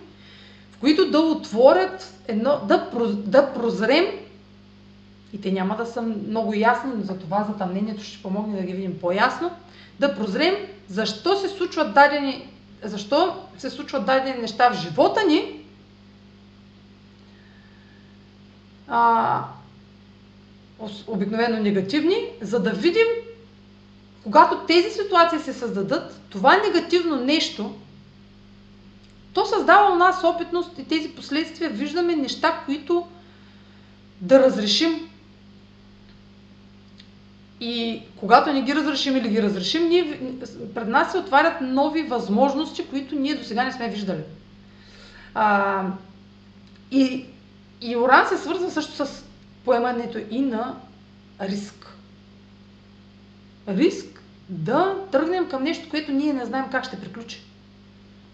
които да отворят едно, да, да прозрем и те няма да са много ясни, но за това затъмнението ще помогне да ги видим по-ясно, да прозрем защо се случват дадени, защо се случват дадени неща в живота ни, а, обикновено негативни, за да видим, когато тези ситуации се създадат, това негативно нещо, то създава у нас опитност и тези последствия виждаме неща, които да разрешим. И когато не ги разрешим или ги разрешим, ние, пред нас се отварят нови възможности, които ние до сега не сме виждали. А, и, и Оран се свързва също с поемането и на риск. Риск да тръгнем към нещо, което ние не знаем как ще приключи.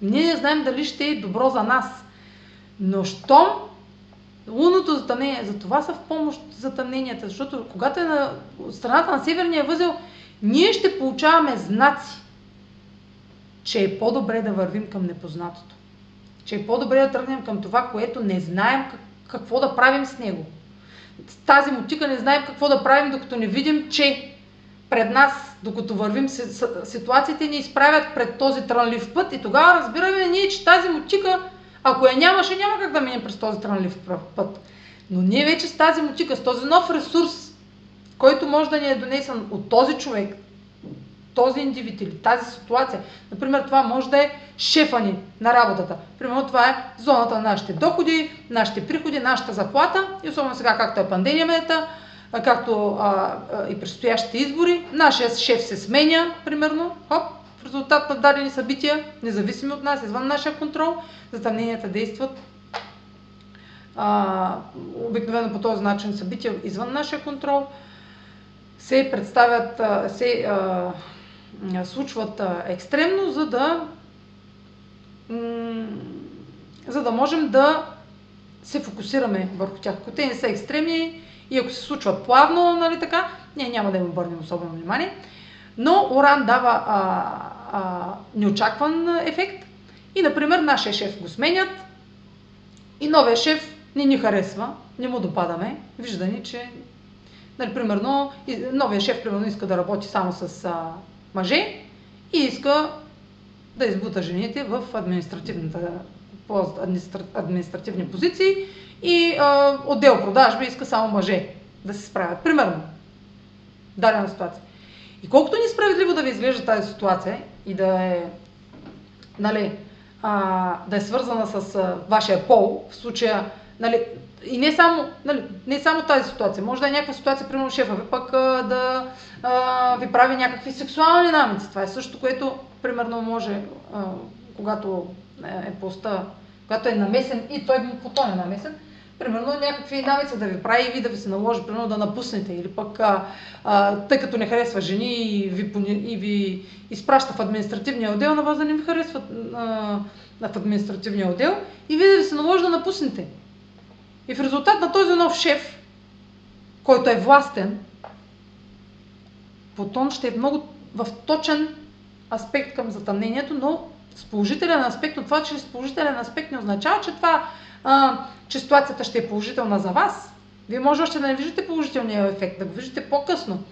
Ние не знаем дали ще е добро за нас. Но щом лунното затъмнение, за това са в помощ затъмненията, защото когато е на страната на северния възел, ние ще получаваме знаци, че е по-добре да вървим към непознатото. Че е по-добре да тръгнем към това, което не знаем какво да правим с него. С тази мутика не знаем какво да правим, докато не видим, че пред нас, докато вървим, ситуациите ни изправят пред този трънлив път и тогава разбираме ние, че тази мутика, ако я нямаше, няма как да минем през този трънлив път. Но ние вече с тази мутика, с този нов ресурс, който може да ни е донесен от този човек, този индивид или тази ситуация. Например, това може да е шефа ни на работата. Примерно това е зоната на нашите доходи, нашите приходи, нашата заплата и особено сега, както е пандемията, както а, и предстоящите избори, нашия шеф се сменя, примерно, хоп, в резултат на дадени събития, независими от нас, извън нашия контрол, затъмненията действат а, обикновено по този начин събития извън нашия контрол, се представят, се а, случват екстремно, за да, за да можем да се фокусираме върху тях. Ако те не са екстремни, и ако се случва плавно, нали така, ние няма да им обърнем особено внимание. Но Оран дава а, а, неочакван ефект. И, например, нашия шеф го сменят. И новия шеф не ни харесва, не му допадаме, вижда ни, че нали, примерно, новия шеф примерно иска да работи само с а, мъже и иска да избута жените в административната, административни позиции и а, отдел продажби иска само мъже да се справят. Примерно. Дадена ситуация. И колкото несправедливо да ви изглежда тази ситуация и да е, нали, а, да е свързана с а, вашия пол, в случая, нали, и не само, нали, не само тази ситуация, може да е някаква ситуация, примерно шефа ви пък а, да а, ви прави някакви сексуални намеци. Това е също, което примерно може, а, когато е поста, когато е намесен и той по то е намесен, примерно някакви навици да ви прави и ви да ви се наложи, примерно да напуснете или пък а, а, тъй като не харесва жени и ви, и ви изпраща в административния отдел, на вас да не ви харесва а, в административния отдел и ви да ви се наложи да напуснете. И в резултат на този нов шеф, който е властен, Плутон ще е много в точен аспект към затъмнението, но с положителен аспект, но това, че с положителен аспект не означава, че това а, че ситуацията ще е положителна за вас. Вие може още да не виждате положителния ефект, да го виждате по-късно.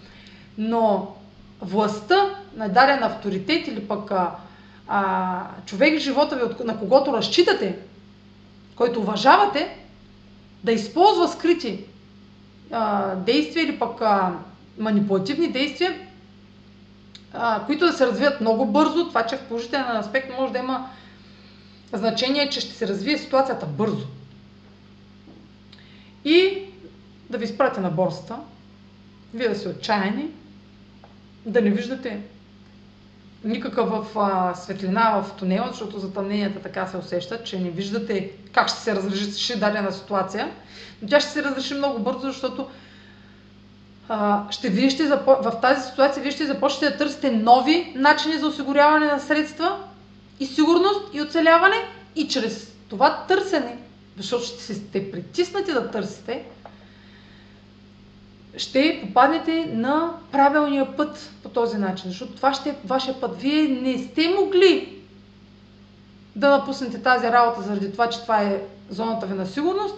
Но властта на даден авторитет или пък а, а, човек в живота ви, на когото разчитате, който уважавате, да използва скрити а, действия или пък а, манипулативни действия, а, които да се развият много бързо. Това, че в положителен аспект може да има значение, че ще се развие ситуацията бързо. И да ви спрате на борста, вие да сте отчаяни, да не виждате никакъв а, светлина в тунела, защото затъмненията така се усещат, че не виждате как ще се разреши дадена ситуация. Но тя ще се разреши много бързо, защото а, ще вие ще запо... в тази ситуация вие ще започнете да търсите нови начини за осигуряване на средства, и сигурност и оцеляване и чрез това търсене, защото ще сте притиснати да търсите, ще попаднете на правилния път по този начин, защото това ще е вашия път. Вие не сте могли да напуснете тази работа заради това, че това е зоната ви на сигурност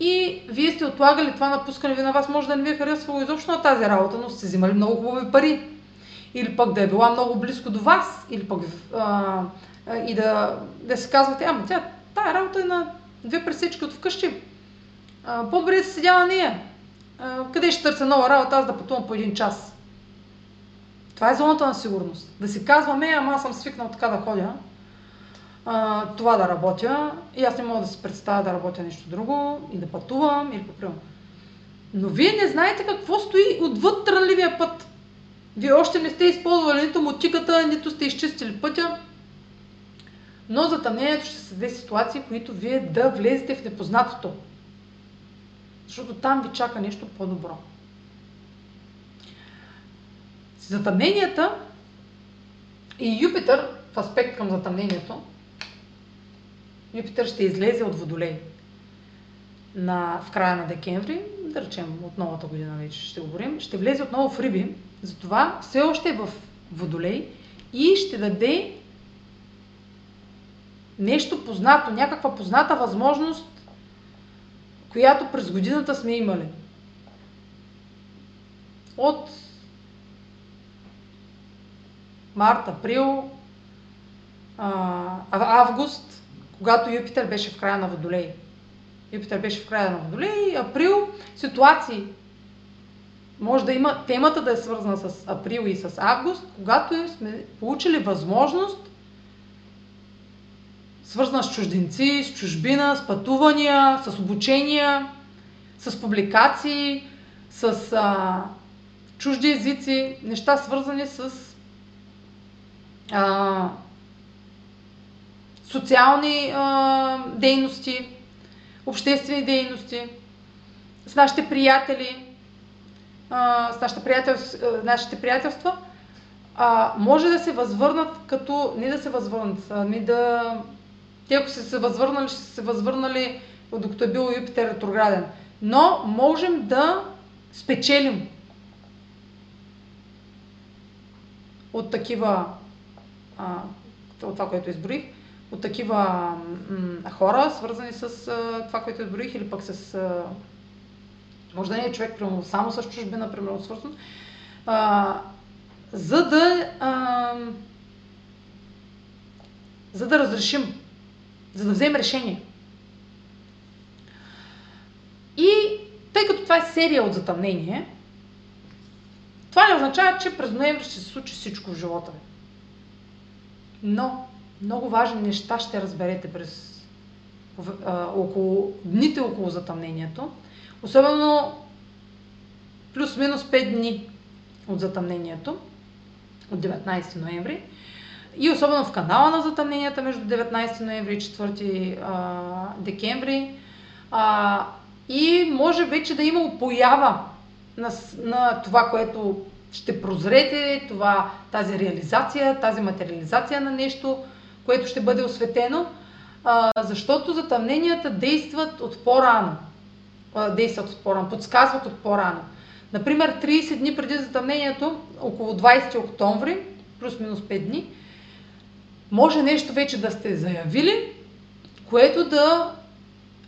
и вие сте отлагали това напускане ви на вас, може да не ви е харесвало изобщо на тази работа, но сте взимали много хубави пари. Или пък да е била много близко до вас, или пък а, и да, да се казвате, ама тя, тая работа е на две пресечки от вкъщи. А, по-добре да се седя на нея. А, къде ще търся нова работа, аз да пътувам по един час. Това е зоната на сигурност. Да си казваме, ама аз съм свикнал така да ходя, а, това да работя и аз не мога да си представя да работя нещо друго и да пътувам или попримам. Но вие не знаете какво стои отвъд трънливия път. Вие още не сте използвали нито мотиката, нито сте изчистили пътя. Но затъмнението ще се даде ситуации, в които вие да влезете в непознатото. Защото там ви чака нещо по-добро. Затъмненията и Юпитър в аспект към затъмнението, Юпитър ще излезе от Водолей на, в края на декември, да речем от новата година вече ще говорим, ще влезе отново в Риби, затова все още е в Водолей и ще даде нещо познато, някаква позната възможност, която през годината сме имали. От март, април, август, когато Юпитер беше в края на Водолей. Юпитер беше в края на Водолей, април, ситуации. Може да има темата да е свързана с април и с август, когато сме получили възможност, свързана с чужденци, с чужбина, с пътувания, с обучения, с публикации, с а, чужди езици, неща свързани с а, социални а, дейности, обществени дейности, с нашите приятели, с нашите, приятелства, нашите приятелства, а, може да се възвърнат като, не да се възвърнат, ами да, те ако са се възвърнали, ще са се възвърнали, докато е бил Юпитер ретрограден. Но можем да спечелим от такива а, от това, което изброих, от такива м- хора, свързани с а, това, което изброих, или пък с... А, може да не е човек, примерно, само с чужбина, примерно, свързан, за да а, за да разрешим, за да вземем решение. И тъй като това е серия от затъмнение, това не означава, че през ноември ще се случи всичко в живота ви. Но много важни неща ще разберете през а, около, дните около затъмнението. Особено плюс-минус 5 дни от затъмнението, от 19 ноември. И особено в канала на затъмненията между 19 ноември и 4 а, декември. А, и може вече да има поява на, на това, което ще прозрете това, тази реализация, тази материализация на нещо, което ще бъде осветено, а, защото затъмненията действат от по-рано. А, действат от по-рано, подсказват от по-рано. Например, 30 дни преди затъмнението, около 20 октомври, плюс-минус 5 дни, може нещо вече да сте заявили, което да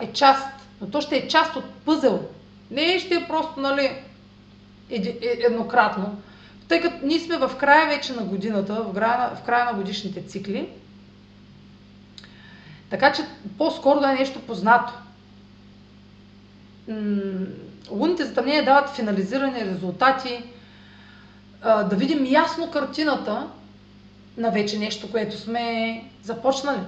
е част, но то ще е част от пъзел. Не ще е просто, нали, е, еднократно. Тъй като ние сме в края вече на годината, в края на, в края на годишните цикли, така че по-скоро да е нещо познато. Луните затъмнения дават финализирани резултати, да видим ясно картината на вече нещо, което сме започнали.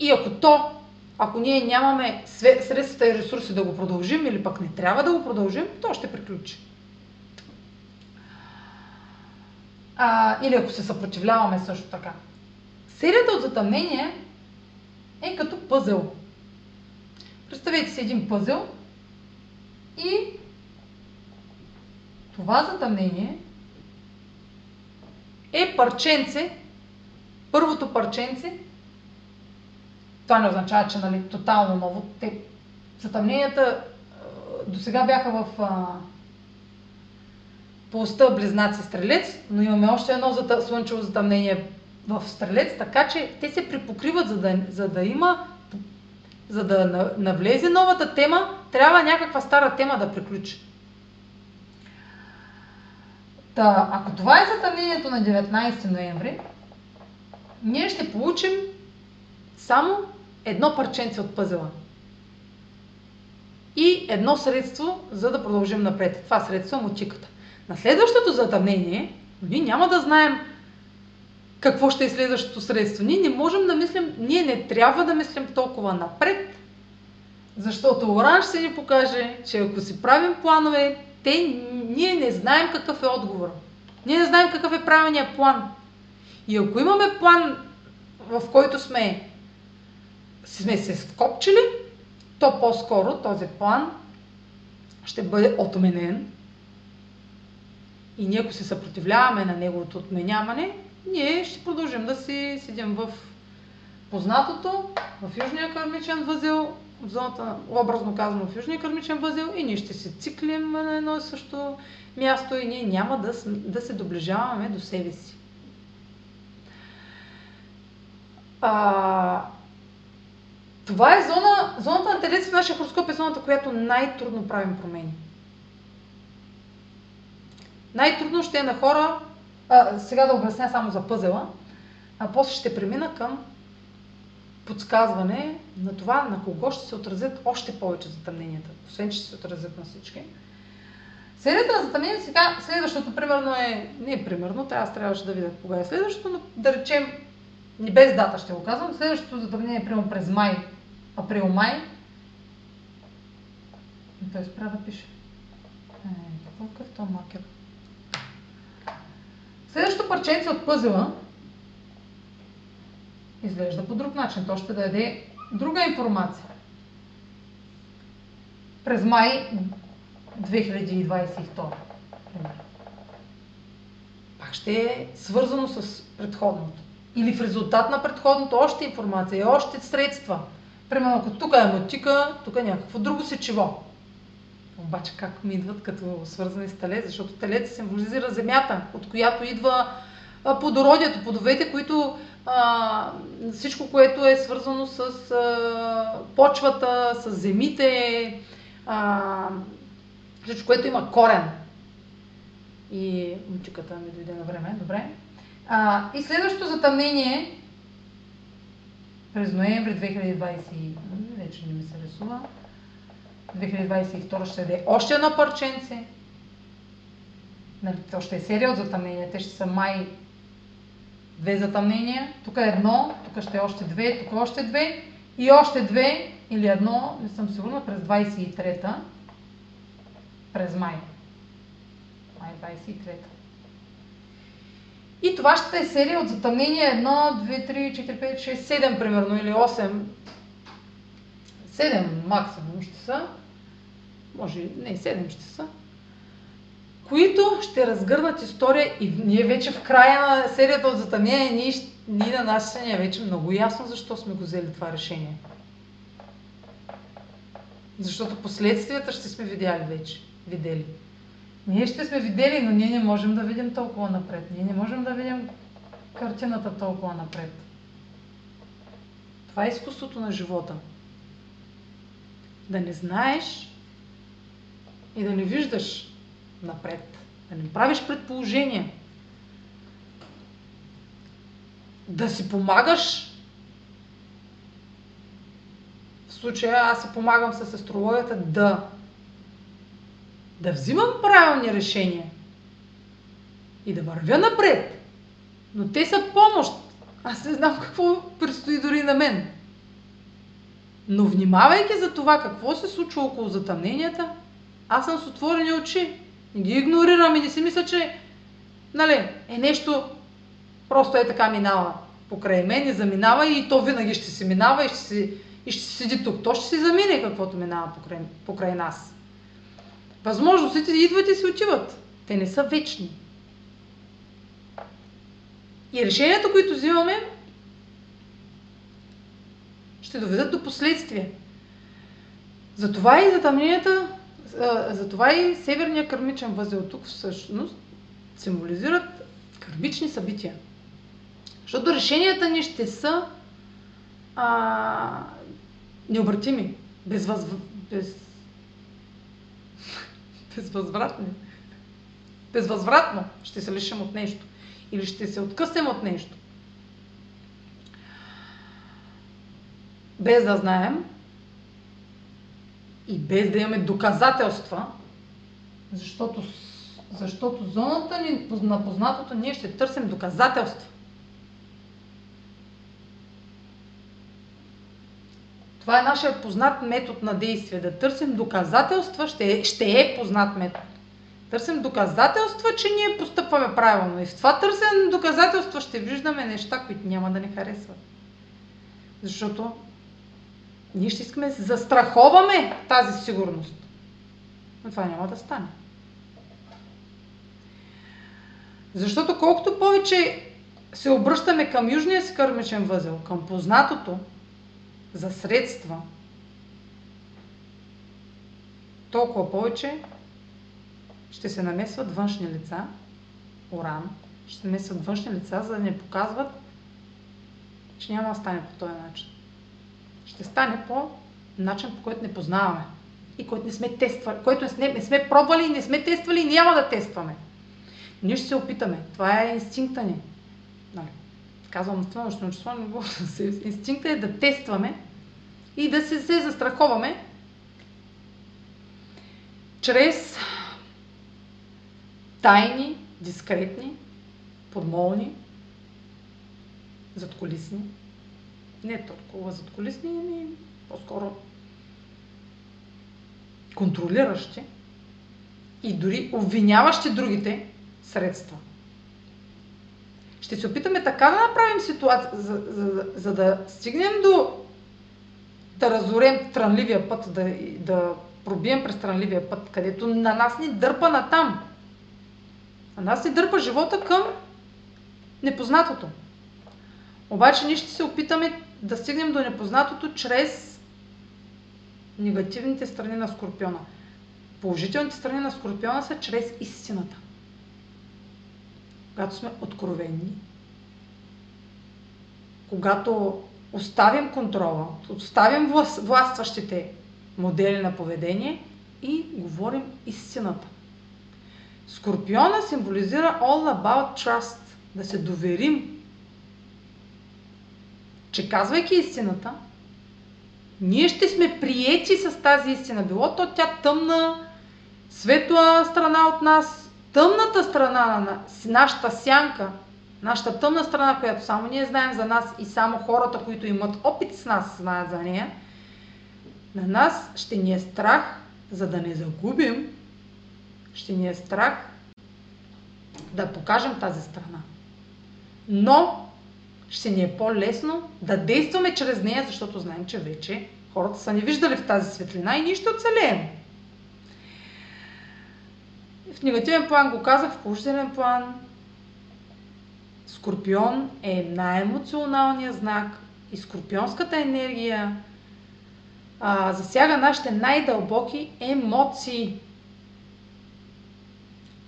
И ако то ако ние нямаме средствата и ресурси да го продължим или пък не трябва да го продължим, то ще приключи. А, или ако се съпротивляваме също така. Серията от затъмнение е като пъзел. Представете си един пъзел и това затъмнение е парченце, първото парченце това не означава, че нали, тотално ново. Те, затъмненията до сега бяха в а, полста Близнаци Стрелец, но имаме още едно слънчево затъмнение в стрелец, така че те се припокриват, за да, за да има, за да навлезе новата тема, трябва някаква стара тема да приключи. Та, ако това е затъмнението на 19 ноември, ние ще получим само едно парченце от пъзела. И едно средство, за да продължим напред. Това средство е мотиката. На следващото затъмнение, ние няма да знаем какво ще е следващото средство. Ние не можем да мислим, ние не трябва да мислим толкова напред, защото Оранж ще ни покаже, че ако си правим планове, те, ние не знаем какъв е отговор. Ние не знаем какъв е правилният план. И ако имаме план, в който сме, сме се скопчили, то по-скоро този план ще бъде отменен. И ние, ако се съпротивляваме на неговото отменяване, ние ще продължим да си седим в познатото, в Южния кармичен възел, в зоната, образно казано в Южния кармичен възел и ние ще се циклим на едно и също място и ние няма да, да се доближаваме до себе си. А, това е зона, зоната на телец в нашия хороскоп е зоната, която най-трудно правим промени. Най-трудно ще е на хора, а, сега да обясня само за пъзела, а после ще премина към подсказване на това на кого ще се отразят още повече затъмненията, освен че ще се отразят на всички. Серията на затъмнение сега, следващото примерно е, не е примерно, аз трябваше да видя кога е следващото, но да речем, не без дата ще го казвам, следващото затъмнение е примерно през май, април-май. Той спря да пише. Е, какво е това маркер? Следващото парченце от пъзела изглежда по друг начин. То ще даде друга информация. През май 2022. Пак ще е свързано с предходното. Или в резултат на предходното още информация и още средства. Примерно, ако тук е мотика, тук е някакво друго сечево. Обаче как ми идват като свързани с телец, защото телец символизира земята, от която идва плодородието, плодовете, които а, всичко, което е свързано с а, почвата, с земите, а, всичко, което има корен. И мучиката ми дойде на време, добре. А, и следващото затъмнение през ноември 2020, вече не ми се рисува, 2022 ще даде още едно парченце. Нали, то ще е серия от затъмнения. Те ще са май две затъмнения. Тук е едно, тук ще е още две, тук още две и още две или едно, не съм сигурна, през 23-та, през май. Май 23-та. И това ще е серия от затъмнения 1, 2, 3, 4, 5, 6, 7 примерно или 8. 7 максимум ще са. Може не, 7 ще са които ще разгърнат история и ние вече в края на серията от затъмнение, ние, ние на нас ни е вече много ясно защо сме го взели това решение. Защото последствията ще сме видяли вече. Видели. Ние ще сме видели, но ние не можем да видим толкова напред. Ние не можем да видим картината толкова напред. Това е изкуството на живота. Да не знаеш и да не виждаш напред. Да не правиш предположения. Да си помагаш. В случая аз си помагам с астрологията да да взимам правилни решения и да вървя напред. Но те са помощ. Аз не знам какво предстои дори на мен. Но внимавайки за това какво се случва около затъмненията, аз съм с отворени очи. Не ги игнорирам и не си мисля, че нали, е нещо просто е така минава покрай мен и заминава и то винаги ще се минава и ще, си, и ще седи тук. То ще си замине каквото минава покрай, покрай нас. Възможностите идват и си отиват. Те не са вечни. И решенията, които взимаме, ще доведат до последствия. Затова и затъмненията затова и Северния кърмичен възел тук всъщност символизират кърмични събития. Защото решенията ни ще са а, необратими, безвъз... без... безвъзвратни. Безвъзвратно ще се лишим от нещо. Или ще се откъснем от нещо. Без да знаем и без да имаме доказателства, защото, защото зоната ни на познатото ние ще търсим доказателства. Това е нашия познат метод на действие. Да търсим доказателства ще е, ще е познат метод. Търсим доказателства, че ние постъпваме правилно. И в това търсене на доказателства ще виждаме неща, които няма да ни харесват. Защото ние ще искаме да застраховаме тази сигурност. Но това няма да стане. Защото колкото повече се обръщаме към южния си кърмичен възел, към познатото, за средства, толкова повече ще се намесват външни лица, уран, ще се намесват външни лица, за да не показват, че няма да стане по този начин. Ще стане по начин, по който не познаваме и който не сме тествали, който не сме, не сме пробвали и не сме тествали и няма да тестваме. Ние ще се опитаме. Това е инстинкта ни. Нали? Казвам научно число, не го. Инстинкта е да тестваме и да се, се застраховаме чрез тайни, дискретни, подмолни, задколисни, не толкова задколисни, ами по-скоро контролиращи и дори обвиняващи другите средства. Ще се опитаме така да направим ситуация, за, за, за, да стигнем до да разорем трънливия път, да, да пробием през трънливия път, където на нас ни дърпа на там. На нас ни дърпа живота към непознатото. Обаче ние ще се опитаме да стигнем до непознатото чрез негативните страни на Скорпиона. Положителните страни на Скорпиона са чрез истината. Когато сме откровенни, когато оставим контрола, оставим властващите модели на поведение и говорим истината. Скорпиона символизира all about trust, да се доверим, че казвайки истината, ние ще сме приети с тази истина. Било то тя тъмна, светла страна от нас, тъмната страна на нашата сянка – Нашата тъмна страна, която само ние знаем за нас и само хората, които имат опит с нас, знаят за нея, на нас ще ни е страх, за да не загубим, ще ни е страх да покажем тази страна. Но ще ни е по-лесно да действаме чрез нея, защото знаем, че вече хората са ни виждали в тази светлина и ние ще оцелеем. В негативен план го казах, в положителен план Скорпион е най-емоционалният знак и скорпионската енергия а, засяга нашите най-дълбоки емоции.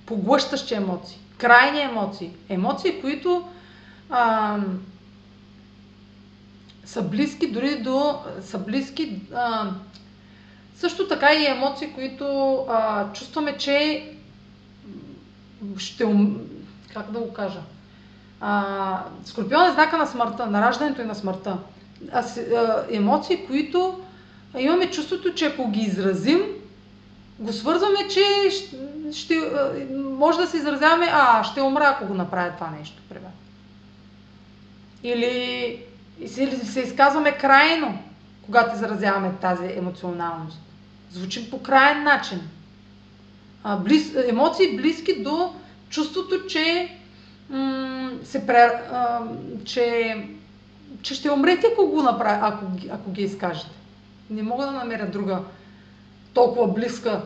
Поглъщащи емоции, крайни емоции. Емоции, които а, са близки дори до... са близки а, също така и емоции, които а, чувстваме, че ще... Как да го кажа? А, Скорпион е знака на смъртта, на раждането и на смъртта. А, а, емоции, които имаме чувството, че ако ги изразим, го свързваме, че ще, ще, може да се изразяваме, а ще умра, ако го направя това нещо, примерно. Или се, се изказваме крайно, когато изразяваме тази емоционалност. Звучим по крайен начин. А, близ, емоции близки до чувството, че се пре, а, че, че ще умрете, ако го направя, ако, ако ги изкажете. Не мога да намеря друга толкова близка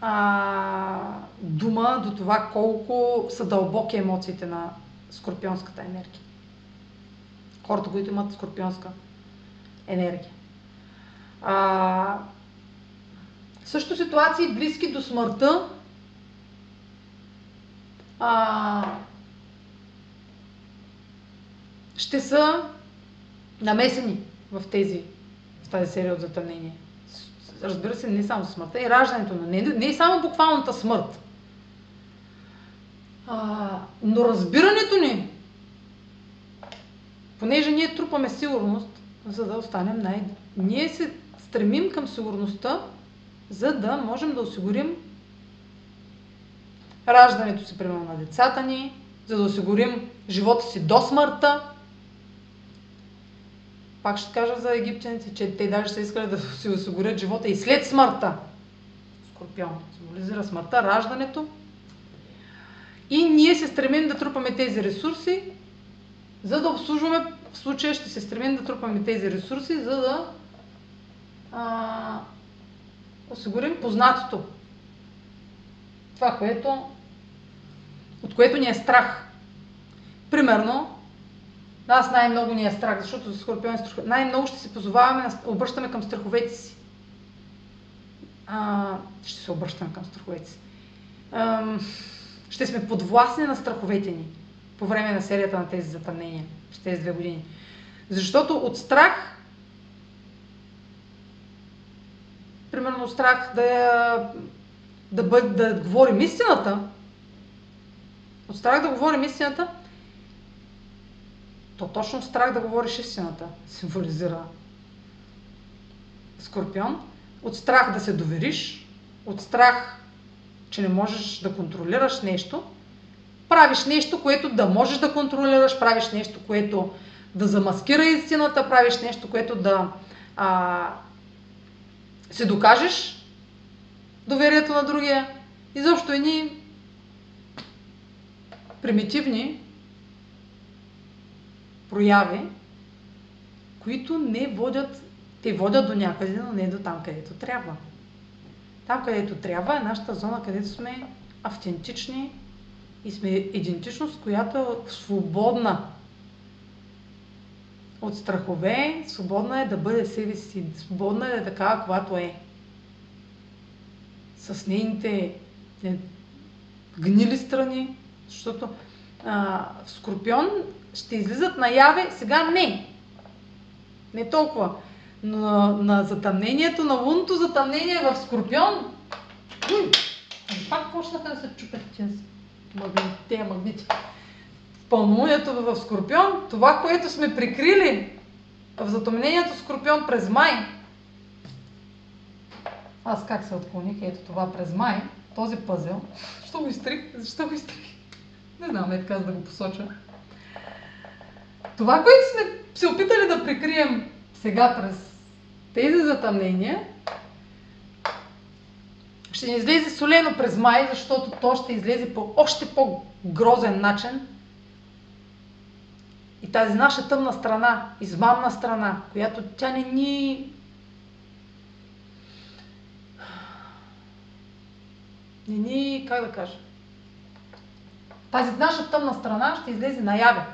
а, дума до това колко са дълбоки емоциите на скорпионската енергия. Хората, които имат скорпионска енергия. А, също ситуации близки до смъртта. А, ще са намесени в, тези, в тази серия от затъмнения. Разбира се, не само смъртта, и раждането, но не, не само буквалната смърт. А, но разбирането ни, понеже ние трупаме сигурност, за да останем най... Ние се стремим към сигурността, за да можем да осигурим раждането си, примерно, на децата ни, за да осигурим живота си до смъртта. Пак ще кажа за египтяните, че те даже са искали да си осигурят живота и след смъртта. Скорпион символизира смъртта, раждането. И ние се стремим да трупаме тези ресурси, за да обслужваме, в случая ще се стремим да трупаме тези ресурси, за да а, осигурим познатото. Това, което, от което ни е страх. Примерно, нас най-много ни е страх, защото за скорпиони най-много ще се позоваваме, обръщаме към страховете си. А, ще се обръщаме към страховете си. А, ще сме подвластни на страховете ни по време на серията на тези затъмнения, с тези две години. Защото от страх, примерно страх да, да, бъд, да говорим истината, от страх да говорим истината, то точно страх да говориш истината символизира Скорпион. От страх да се довериш, от страх, че не можеш да контролираш нещо, правиш нещо, което да можеш да контролираш, правиш нещо, което да замаскира истината, правиш нещо, което да а, се докажеш доверието на другия. Изобщо едни примитивни прояви, които не водят, те водят до някъде, но не до там, където трябва. Там, където трябва е нашата зона, където сме автентични и сме идентичност, която е свободна от страхове, свободна е да бъде себе си, свободна е е такава, каквато е. С нейните не, гнили страни, защото а, в Скорпион ще излизат наяве, сега не. Не толкова. Но на, на затъмнението, на лунното затъмнение в Скорпион, уй, пак почнаха да се чупят тези магнити, магнити. В пълнолунието в Скорпион, това, което сме прикрили в затъмнението Скорпион през май, аз как се отклоних, ето това през май, този пъзел, защо го изтрих? Защо го изтрих? Не знам, е така да го посоча. Това, което сме се опитали да прикрием сега през тези затъмнения, ще ни излезе солено през май, защото то ще излезе по още по-грозен начин. И тази наша тъмна страна, измамна страна, която тя не ни не ни, как да кажа, тази наша тъмна страна ще излезе наяве.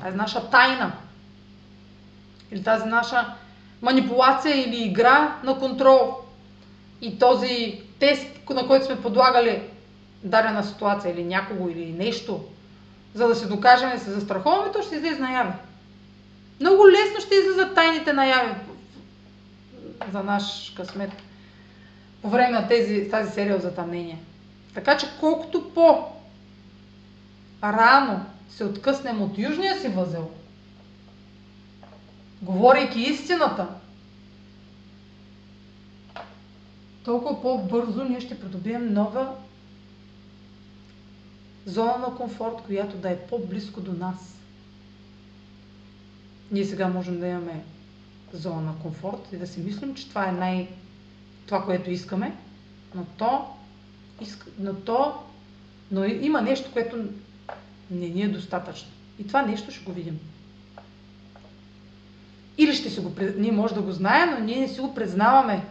Тази наша тайна. Или тази наша манипулация или игра на контрол. И този тест, на който сме подлагали дадена ситуация или някого или нещо, за да се докажем и се застраховаме, то ще излезе наяве. Много лесно ще излизат тайните наяви за наш късмет по време на тези, тази серия от затъмнения. Така че колкото по рано се откъснем от южния си възел, говорейки истината, толкова по-бързо ние ще придобием нова зона на комфорт, която да е по-близко до нас. Ние сега можем да имаме зона на комфорт и да си мислим, че това е най- това, което искаме, но то, но то но има нещо, което не ни е достатъчно. И това нещо ще го видим. Или ще си го, ние може да го знаем, но ние не си го признаваме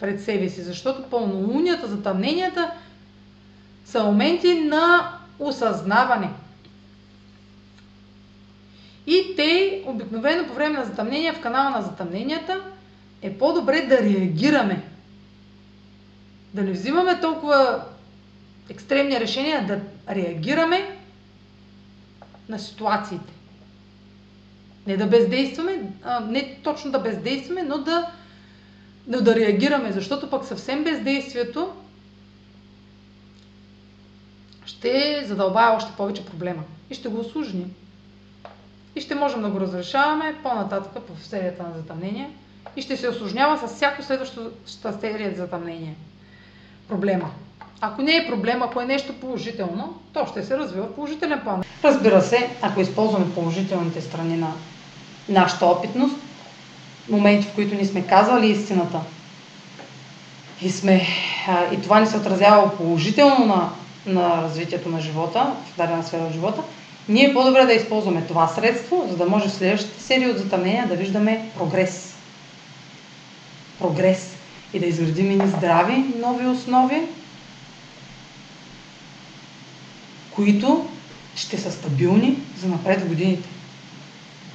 пред себе си, защото пълнолунията, затъмненията са моменти на осъзнаване. И те обикновено по време на затъмнения, в канала на затъмненията, е по-добре да реагираме. Да не взимаме толкова екстремни решения, да реагираме на ситуациите. Не да бездействаме, а, не точно да бездействаме, но да, но да реагираме, защото пък съвсем бездействието ще задълбая още повече проблема и ще го осложни. И ще можем да го разрешаваме по-нататък в серията на затъмнение и ще се осложнява с всяко следващата серия за затъмнение. Проблема. Ако не е проблем, ако е нещо положително, то ще се развива в положителен план. Разбира се, ако използваме положителните страни на нашата опитност, моменти, в които ни сме казвали истината и, сме, а, и това ни се отразява положително на, на развитието на живота, в дадена сфера в живота, ние е по-добре да използваме това средство, за да може в следващата серия от затъмнения да виждаме прогрес. Прогрес. И да изградим и здрави нови основи, които ще са стабилни за напред в годините.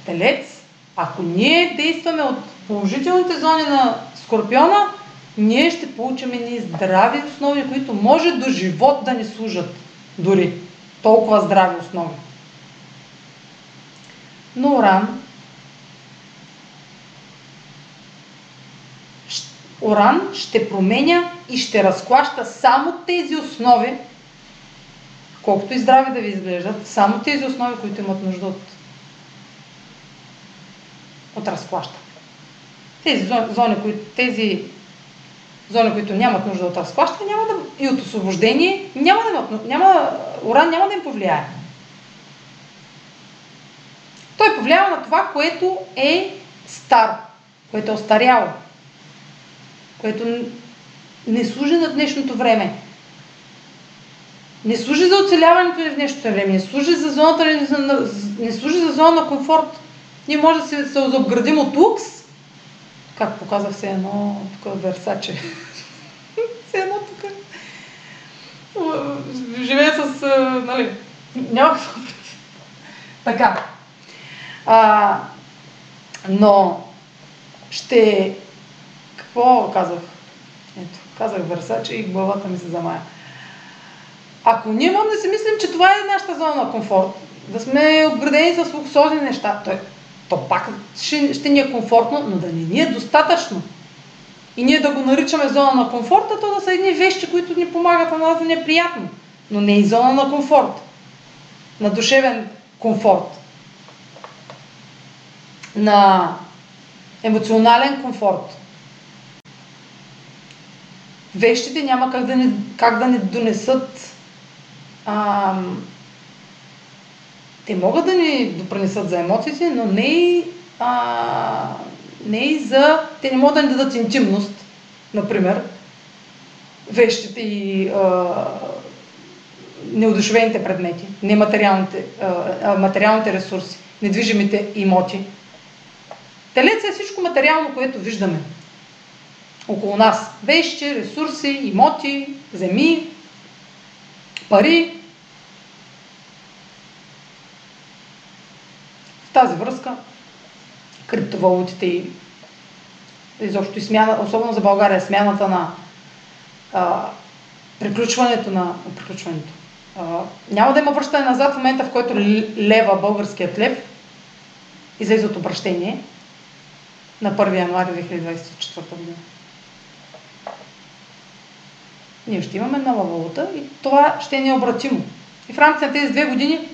Телец, ако ние действаме от положителните зони на Скорпиона, ние ще получим едни здрави основи, които може до живот да ни служат. Дори толкова здрави основи. Но Оран Оран ще променя и ще разклаща само тези основи, колкото и здрави да ви изглеждат, само тези основи, които имат нужда от, от разклащане. Тези зони, които, тези зони, които нямат нужда от разклащане няма да, и от освобождение, няма да няма, уран няма да им повлияе. Той повлиява на това, което е стар, което е остаряло, което не служи на днешното време не служи за оцеляването ни в днешното време, не служи за зоната, не служи за зона на комфорт. Ние може да се, се обградим от лукс, как показах се едно тук Версаче. се едно тук. Живее с, нали, няма Така. А, но ще... Какво казах? Ето, казах Версаче и главата ми се замая. Ако ние можем да си мислим, че това е нашата зона на комфорт, да сме обградени с луксозни неща, то, то пак ще, ще ни е комфортно, но да не ни е достатъчно. И ние да го наричаме зона на комфорта, то да са едни вещи, които ни помагат на нас да не е приятно. Но не и зона на комфорт. На душевен комфорт. На емоционален комфорт. Вещите няма как да ни, как да ни донесат а, те могат да ни допринесат за емоциите, но не и, а, не и за... Те не могат да ни дадат интимност, например, вещите и а, неодушевените предмети, нематериалните а, материалните ресурси, недвижимите имоти. Телец е всичко материално, което виждаме около нас. Вещи, ресурси, имоти, земи, пари. Тази връзка криптовалутите и изобщо и смяна, особено за България, смяната на а, приключването на приключването. А, няма да има връщане назад в момента, в който лева българският лев излезе от обращение на 1 януари 2024 година ние ще имаме нова валута и това ще е необратимо. И в рамките на тези две години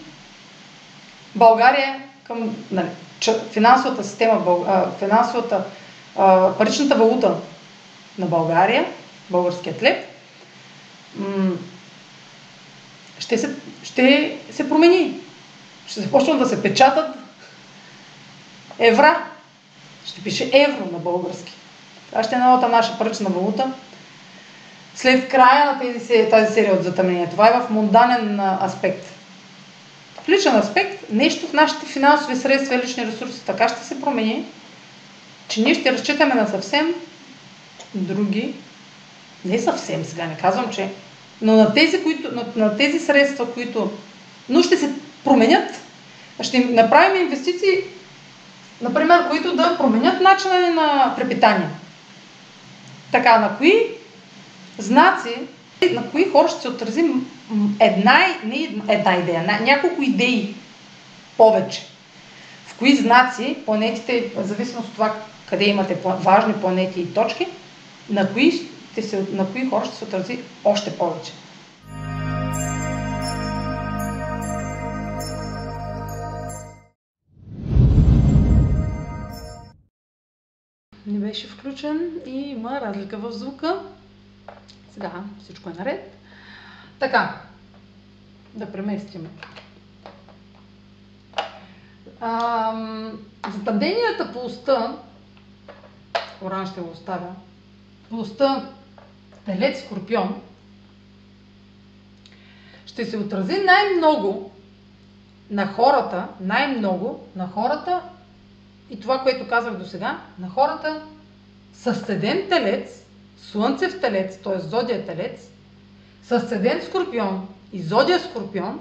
България към нали, финансовата система, финансовата, паричната валута на България, българският лев, ще се, ще се промени. Ще започнат да се печатат евра. Ще пише евро на български. Това ще е новата наша парична валута след края на тези, тази серия от затъмнения. Това е в мунданен аспект. Личен аспект, нещо в нашите финансови средства и лични ресурси. Така ще се промени, че ние ще разчитаме на съвсем други, не съвсем сега, не казвам, че, но на тези, които, на, на тези средства, които но ще се променят, ще направим инвестиции, например, които да променят начина на препитание. Така, на кои знаци на кои хора ще се отрази една, не една идея, няколко идеи повече, в кои знаци планетите, в зависимост от това къде имате важни планети и точки, на кои, ще се, на кои хора ще се отрази още повече. Не беше включен и има разлика в звука. Сега всичко е наред. Така, да преместим. затъмненията по уста, Оран ще го оставя, по уста Телец Скорпион, ще се отрази най-много на хората, най-много на хората и това, което казах до сега, на хората съседен телец, слънце в телец, т.е. зодия телец, съседен скорпион и зодия скорпион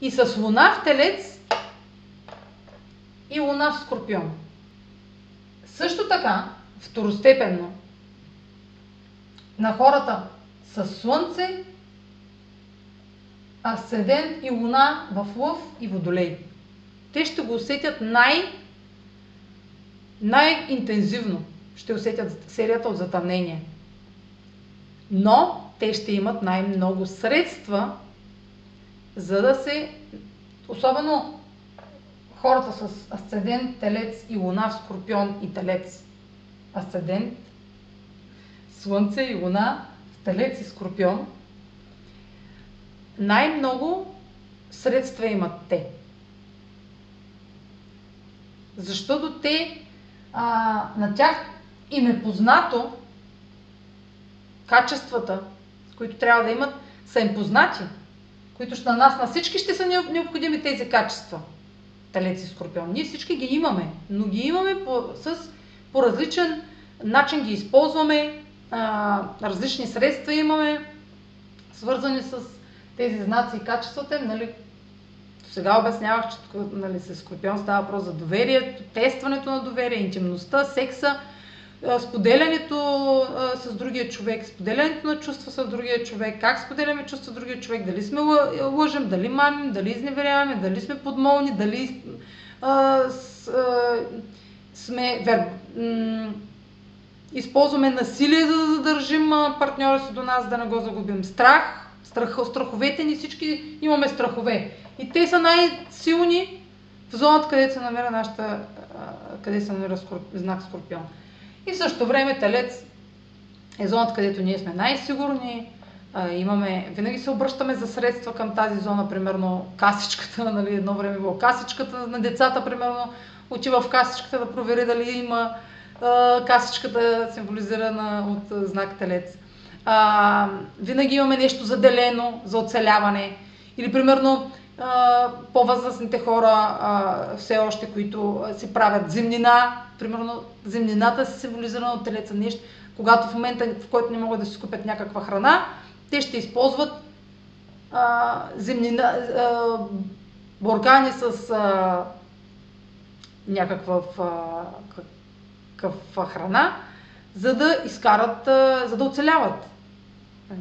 и с луна в телец и луна в скорпион. Също така, второстепенно, на хората с слънце, асцендент и луна в лъв и водолей. Те ще го усетят най- най-интензивно. Ще усетят серията от затъмнение. Но те ще имат най-много средства, за да се, особено хората с асцендент, телец и луна в скорпион и телец. Асцендент, слънце и луна в телец и скорпион. Най-много средства имат те. Защото те, а, на тях им е познато качествата, които трябва да имат, са им познати, които на нас, на всички ще са необходими тези качества. Талец и Скорпион. Ние всички ги имаме, но ги имаме по, с, по различен начин ги използваме, а, различни средства имаме, свързани с тези знаци и качествата нали, сега обяснявах, че нали, с Скорпион става въпрос за доверието, тестването на доверие, интимността, секса, споделянето с другия човек, споделянето на чувства с другия човек, как споделяме чувства с другия човек, дали сме лъжем, дали мамим, дали изневеряваме, дали сме подмолни, дали а, с, а, сме вер... използваме насилие за да задържим партньора си до нас, да не го загубим. Страх, страх, страховете ни, всички имаме страхове. И те са най-силни в зоната, където се намира нашата, къде се намира знак Скорпион. И в същото време Телец е зоната, където ние сме най-сигурни, имаме, винаги се обръщаме за средства към тази зона, примерно касичката, нали, едно време било касичката на децата, примерно, отива в касичката да провери дали има а, касичката символизирана от знак Телец. А, винаги имаме нещо заделено за оцеляване. Или примерно по-възрастните хора а, все още, които си правят зимнина, примерно зимнината се символизирана от телеца нещо, когато в момента, в който не могат да си купят някаква храна, те ще използват а, зимнина, а, буркани с а, някаква а, храна, за да изкарат, а, за да оцеляват.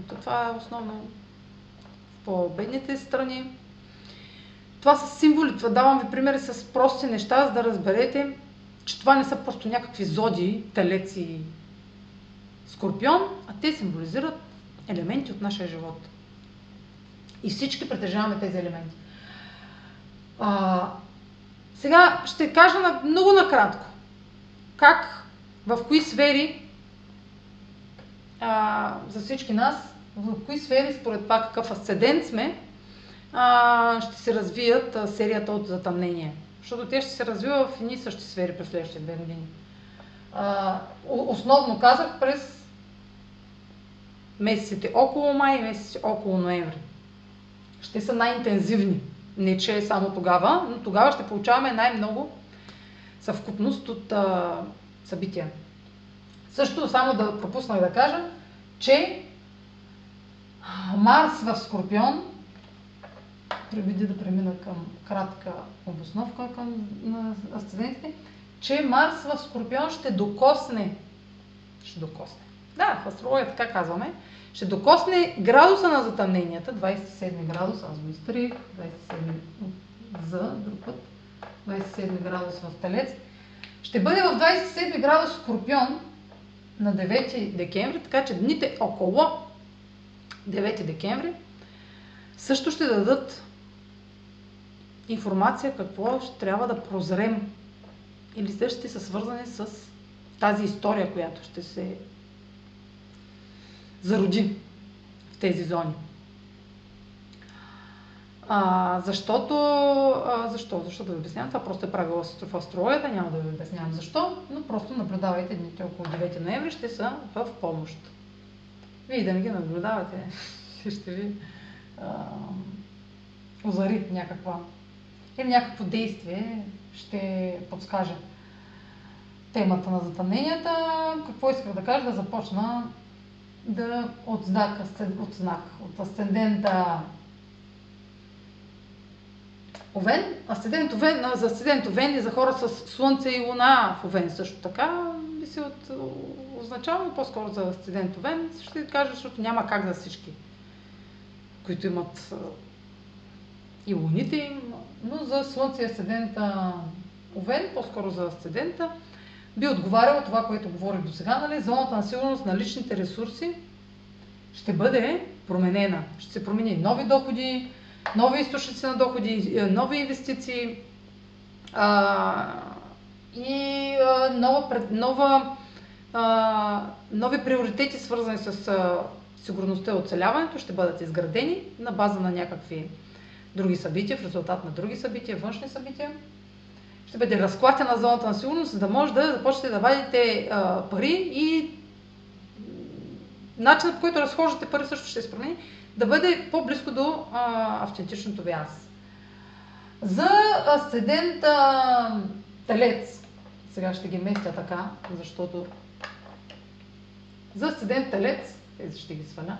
Това е основно в по-бедните страни. Това са символи, това давам ви примери с прости неща, за да разберете, че това не са просто някакви зоди, телец и скорпион, а те символизират елементи от нашия живот. И всички притежаваме тези елементи. А, сега ще кажа на, много накратко как, в кои сфери а, за всички нас, в кои сфери според това какъв асцендент сме, а, ще се развият а, серията от затъмнение. Защото те ще се развива в едни същи сфери през следващите две години. А, основно казах през месеците около май и месеците около ноември. Ще са най-интензивни. Не, че е само тогава, но тогава ще получаваме най-много съвкупност от а, събития. Също само да пропуснах да кажа, че Марс в Скорпион преди да премина към кратка обосновка към на асцендентите, че Марс в Скорпион ще докосне, ще докосне, да, в астрология така казваме, ще докосне градуса на затъмненията, 27 градуса, аз го изтрих, 27 за друг път, 27 градус в Телец. Ще бъде в 27 градус Скорпион на 9 декември, така че дните около 9 декември също ще дадат информация какво ще трябва да прозрем или също са свързани с тази история, която ще се зароди в тези зони. А, защото, а, защо? Защо да ви обяснявам? Това просто е правило в астрологията, няма да ви обяснявам защо, но просто наблюдавайте дните около 9 ноември, ще са в помощ. Вие да не ги наблюдавате, ще ви а, озари някаква или някакво действие ще подскаже темата на затъмненията. Какво исках да кажа? Да започна да от знак, от знак, от асцендента Овен, асцендент Овен, за асцендент Овен и за хора с Слънце и Луна в Овен също така, би се от, означава по-скоро за асцендент Овен, ще кажа, защото няма как за всички, които имат и луните им, но за Слънце и асцендента Овен, по-скоро за асцендента, би отговаряла това, което говорих до сега, нали? зоната на сигурност на личните ресурси ще бъде променена. Ще се промени нови доходи, нови източници на доходи, е, нови инвестиции а, и а, нова, нова, а, нови приоритети, свързани с а, сигурността и оцеляването, ще бъдат изградени на база на някакви други събития, в резултат на други събития, външни събития. Ще бъде разклатена зоната на сигурност, за да може да започнете да вадите а, пари и начинът по който разхождате пари също ще се промени да бъде по-близко до а, автентичното ви аз. За асцендента Телец, сега ще ги местя така, защото за асцендент Телец, тези ще ги сваля,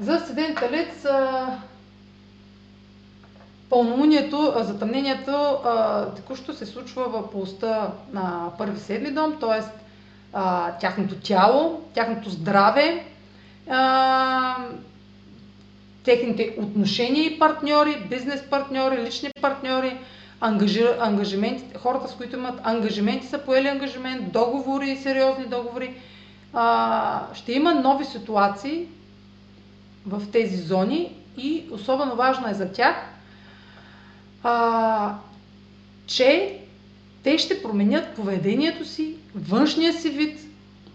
за асцендент Телец пълнолунието, затъмнението текущо се случва в полста на първи седми дом, т.е. тяхното тяло, тяхното здраве, а, техните отношения и партньори, бизнес партньори, лични партньори, ангажи, ангажименти, хората с които имат ангажименти са поели ангажимент, договори, сериозни договори. А, ще има нови ситуации в тези зони и особено важно е за тях, а, че те ще променят поведението си, външния си вид.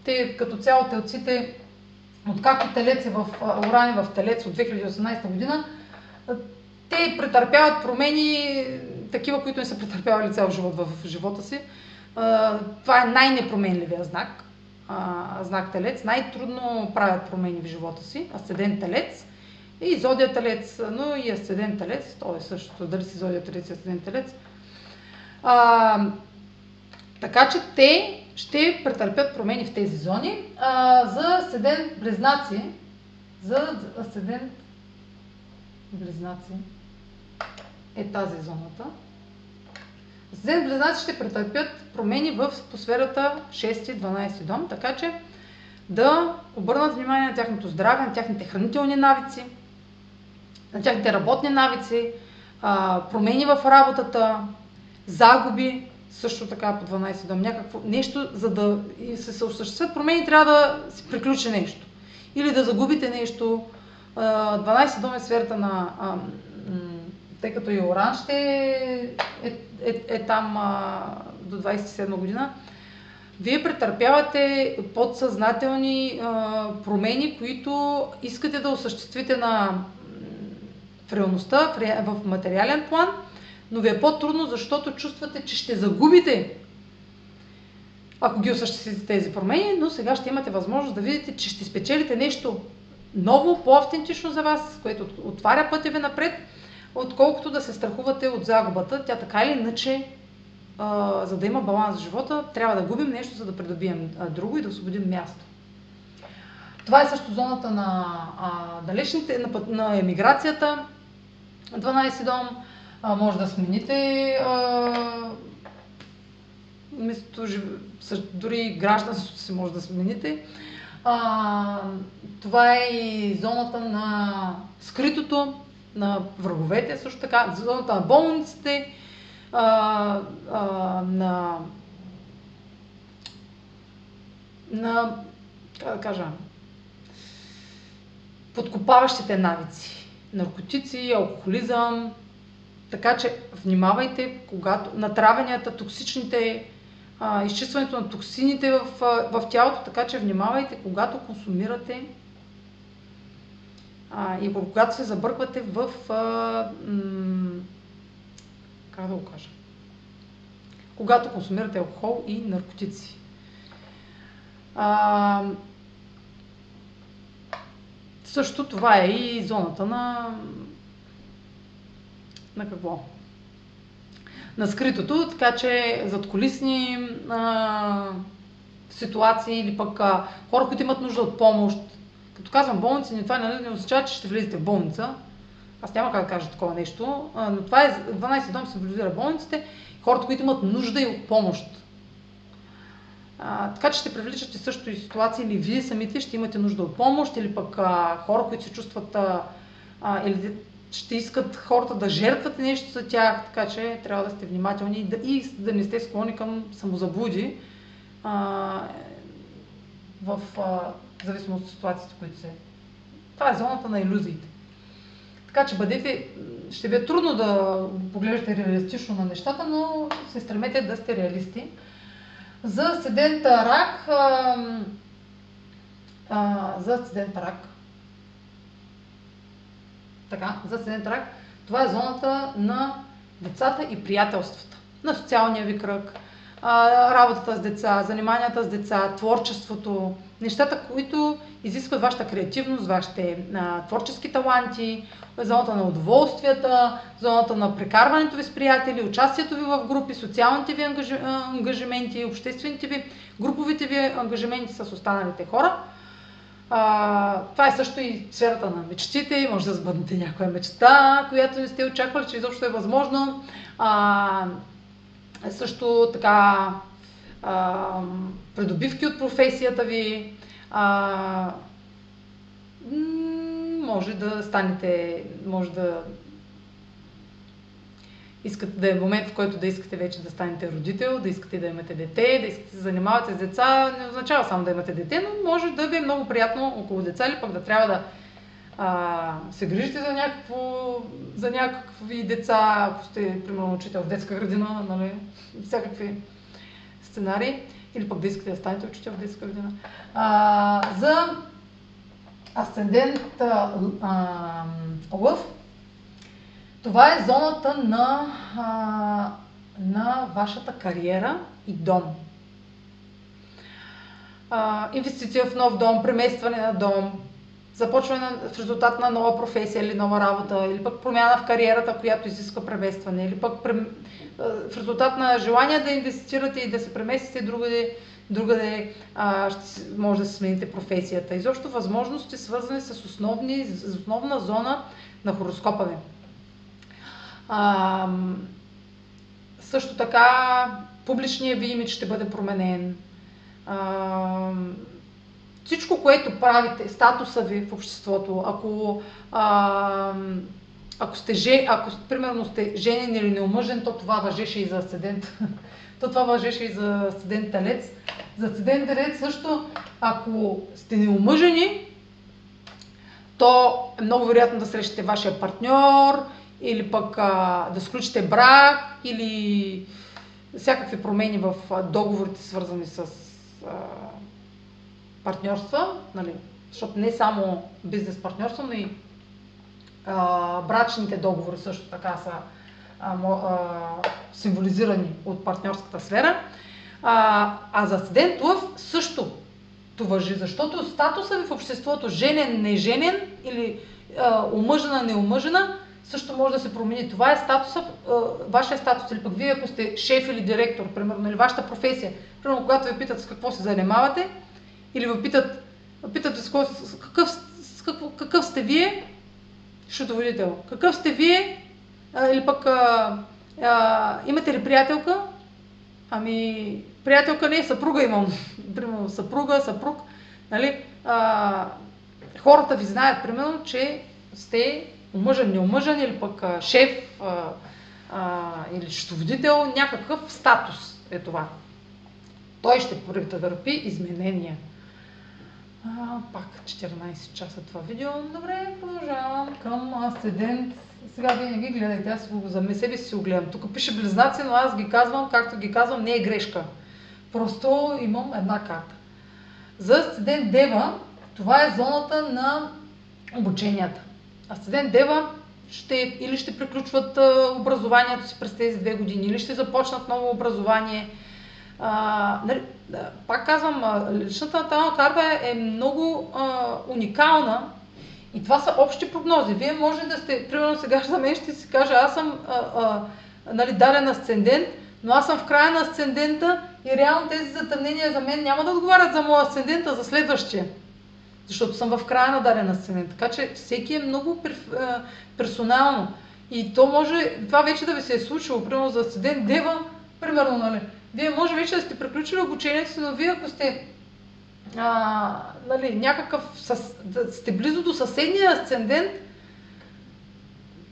Те като цяло телците откакто Телец е в Орани в Телец от 2018 година, те претърпяват промени, такива, които не са претърпявали цял живот в живота си. Това е най-непроменливия знак, знак Телец. Най-трудно правят промени в живота си, асцендент Телец и зодия Телец, но и асцендент Телец, то е същото, дали си зодия Телец и асцендент Телец. А, така че те ще претърпят промени в тези зони. А, за седен близнаци, за седен близнаци е тази зоната. Седен близнаци ще претърпят промени в сферата 6-12 дом, така че да обърнат внимание на тяхното здраве, на тяхните хранителни навици, на тяхните работни навици, промени в работата, загуби, също така по 12 дом, някакво нещо, за да се, осъществят промени, трябва да се приключи нещо. Или да загубите нещо. 12 дом е сферата на... Тъй като и Оран ще е, е, е, е там а, до 27 година, вие претърпявате подсъзнателни а, промени, които искате да осъществите на, в реалността, в, материален план – но ви е по-трудно, защото чувствате, че ще загубите, ако ги осъществите тези промени, но сега ще имате възможност да видите, че ще спечелите нещо ново, по-автентично за вас, което отваря пътя ви напред, отколкото да се страхувате от загубата. Тя така или иначе, за да има баланс в живота, трябва да губим нещо, за да придобием друго и да освободим място. Това е също зоната на а, далечните, на, на емиграцията, 12 дом, а, може да смените а, место, дори гражданството си може да смените. А, това е и зоната на скритото, на враговете също така, зоната на болниците, а, а, на, на, как да кажа, подкопаващите навици. Наркотици, алкохолизъм. Така че внимавайте, когато натравянията, токсичните, а, изчистването на токсините в, в тялото, така че внимавайте, когато консумирате а, и когато се забърквате в а, м- как да го кажа, когато консумирате алкохол и наркотици. А, също това е и зоната на на какво? На скритото, така че зад колисни а, ситуации или пък а, хора, които имат нужда от помощ. Като казвам болница, не това не, не означава, че ще влезете в болница. Аз няма как да кажа такова нещо, а, но това е 12 дом символизира болниците, хората, които имат нужда и от помощ. Така че ще привличате също и ситуации, или вие самите ще имате нужда от помощ, или пък а, хора, които се чувстват, а, а, или ще искат хората да жертват нещо за тях, така че трябва да сте внимателни и да, и да не сте склонни към самозаблуди а, в а, зависимост от ситуациите, които се... Това е зоната на иллюзиите. Така че бъдете, ще ви е трудно да поглеждате реалистично на нещата, но се стремете да сте реалисти. За седента рак, а, а, за седента рак, така, за седента рак, това е зоната на децата и приятелствата, на социалния ви кръг, а, работата с деца, заниманията с деца, творчеството, нещата, които изискват вашата креативност, вашите а, творчески таланти, зоната на удоволствията, зоната на прекарването ви с приятели, участието ви в групи, социалните ви ангажи, ангажименти, обществените ви, груповите ви ангажименти с останалите хора. А, това е също и сферата на мечтите. Може да сбъднете някоя мечта, която не сте очаквали, че изобщо е възможно. А, също така а, придобивки от професията ви. А, може да станете, може да искате да е момент, в който да искате вече да станете родител, да искате да имате дете, да искате да се занимавате с деца, не означава само да имате дете, но може да ви е много приятно около деца или пък да трябва да а, се грижите за, някакво, за някакви деца, ако сте, примерно, учител в детска градина, нали, всякакви сценарии, или пък да искате да станете учител в детска градина. А, за асцендент лъв, това е зоната на, а, на вашата кариера и дом. А, инвестиция в нов дом, преместване на дом, започване на, в резултат на нова професия или нова работа, или пък промяна в кариерата, която изисква преместване, или пък прем, в резултат на желание да инвестирате и да се преместите другаде, другаде а, ще, може да се смените професията. Изобщо възможности свързани с, основни, с основна зона на хороскопа ви. А, също така, публичният ви имидж ще бъде променен. А, всичко, което правите, статуса ви в обществото, ако, а, ако сте, ако примерно сте женен или неомъжен, то това въжеше и за асцендент. то това въжеше и за асцендент талец. За асцендент талец също, ако сте неомъжени, то е много вероятно да срещате вашия партньор, или пък а, да сключите брак, или всякакви промени в договорите, свързани с а, партньорства, нали? защото не само бизнес партньорство, но и а, брачните договори също така са а, а, символизирани от партньорската сфера. А, а за асцендент лъв също то въжи, защото статуса ви в обществото, женен, неженен или а, омъжена, неомъжена, също може да се промени. Това е статуса, вашия статус, или пък вие ако сте шеф или директор, примерно, или вашата професия, примерно когато ви питат с какво се занимавате, или ви питат, питат с какъв, с какво, какъв сте вие, счетоводител, какъв сте вие, а, или пък а, а, имате ли приятелка? Ами, приятелка не, съпруга имам. Примерно, съпруга, съпруг. Нали? А, хората ви знаят, примерно, че сте омъжен, неомъжен или пък шеф, а, или счетоводител, някакъв статус е това. Той ще претърпи изменения. А, пак 14 часа това видео. Добре, продължавам към асцендент. Сега вие не ги гледайте, аз за себе си го гледам. Тук пише близнаци, но аз ги казвам, както ги казвам, не е грешка. Просто имам една карта. За асцендент Дева, това е зоната на обученията. Асцендент Дева ще, или ще приключват образованието си през тези две години, или ще започнат ново образование. А, нали, пак казвам, личната натална карта е много а, уникална и това са общи прогнози. Вие може да сте, примерно сега за мен ще си кажа, аз съм а, а, нали, даден асцендент, но аз съм в края на асцендента и реално тези затъмнения за мен няма да отговарят за моя асцендент, а за следващия. Защото съм в края на даден асцендент. Така че всеки е много персонално. И то може, това вече да ви се е случило, примерно за асцендент Дева, примерно, нали, вие може вече да сте приключили обучението си, но вие ако сте а, нали, някакъв, със, да сте близо до съседния асцендент,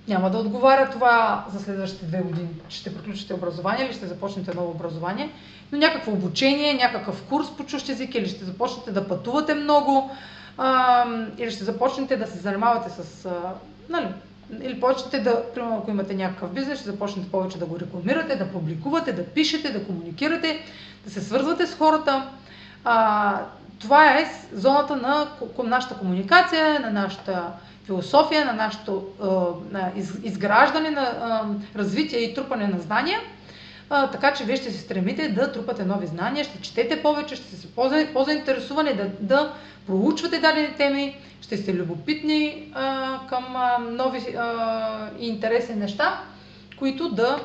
няма да отговаря това за следващите две години. Ще приключите образование или ще започнете ново образование, но някакво обучение, някакъв курс по чущ език или ще започнете да пътувате много, а, или ще започнете да се занимавате с а, нали, или почнете да, примерно ако имате някакъв бизнес, ще започнете повече да го рекламирате, да публикувате, да пишете, да комуникирате, да се свързвате с хората. А, това е зоната на, на нашата комуникация, на нашата философия, на нашето на изграждане, на а, развитие и трупане на знания. А, така че вие ще се стремите да трупате нови знания, ще четете повече, ще се по-заинтересувани да, да проучвате дадени теми, ще сте любопитни а, към а, нови и интересни неща, които да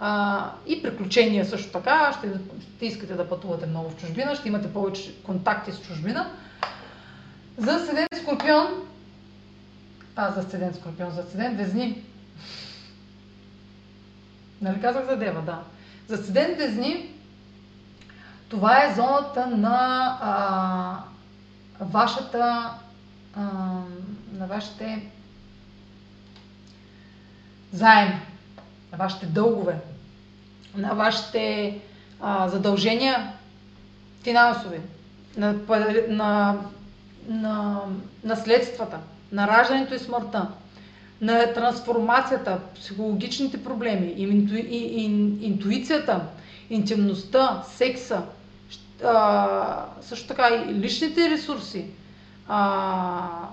а, и приключения също така. Ще, ще искате да пътувате много в чужбина, ще имате повече контакти с чужбина. За седен Скорпион, а за седен Скорпион, за седен Везни. Нали казах за Дева, да. За седен Везни, това е зоната на а, вашата, а, на вашите заеми, на вашите дългове, на вашите а, задължения финансови, на, на, на наследствата, на раждането и смъртта, на трансформацията, психологичните проблеми, инту, ин, интуицията, интимността, секса, а, също така и личните ресурси, а,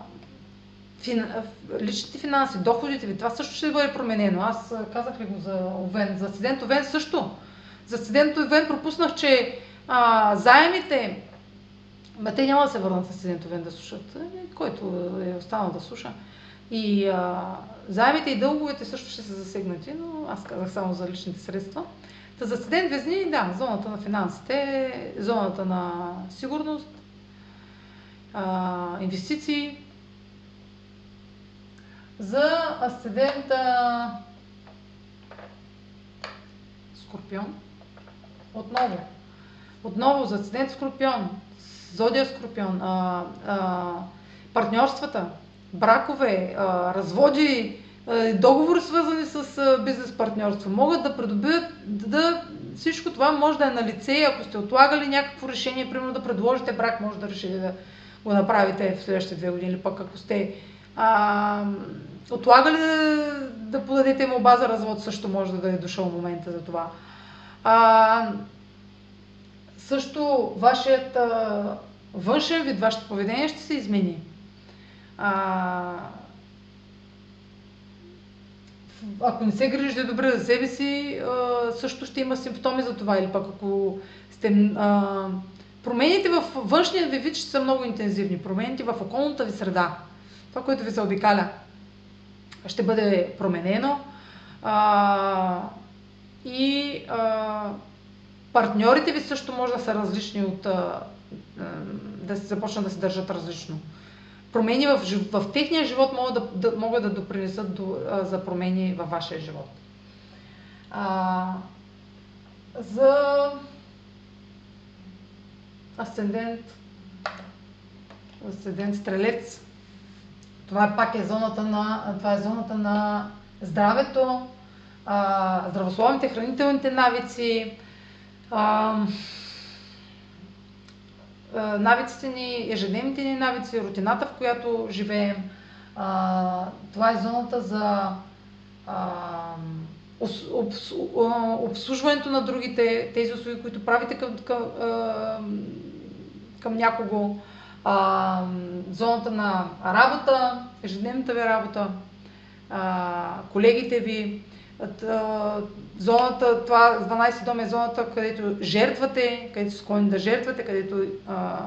фин, личните финанси, доходите ви, това също ще бъде променено. Аз казах ли го за Овен, за Сидент Овен също. За Сидент Овен пропуснах, че а, заемите, ма те няма да се върнат с Сидент Овен да слушат, е, който е останал да слуша. И а, заемите и дълговете също ще са засегнати, но аз казах само за личните средства. Та за Седент Везни, да, зоната на финансите, зоната на сигурност, а, инвестиции. За асцендента Скорпион, отново, отново за асцендент Скорпион, зодия Скорпион, а, а, партньорствата, бракове, разводи, договори свързани с бизнес партньорство, могат да придобият, да, всичко това може да е на лице, ако сте отлагали някакво решение, примерно да предложите брак, може да решите да го направите в следващите две години, или пък ако сте а, отлагали да, да подадете му база развод, също може да е дошъл момента за това. А, също вашият външен вид, вашето поведение ще се измени. А, ако не се грижите добре за себе си, също ще има симптоми за това. Или пък ако сте... Промените в външния ви вид ще са много интензивни. Промените в околната ви среда, това, което ви се обикаля, ще бъде променено. А, и а, партньорите ви също може да са различни от... А, да се започнат да се държат различно промени в, в техния живот могат да, да, могат да допринесат до, а, за промени във вашия живот. А, за асцендент, асцендент стрелец, това е пак е зоната на, това е зоната на здравето, а, здравословните хранителните навици, а, навиците ни, ежедневните ни навици, рутината, в която живеем. А, това е зоната за а, обслужването на другите, тези услуги, които правите към, към, към някого, а, зоната на работа, ежедневната ви работа, а, колегите ви, зоната, това 12 дом е зоната, където жертвате, където склонни да жертвате, където а,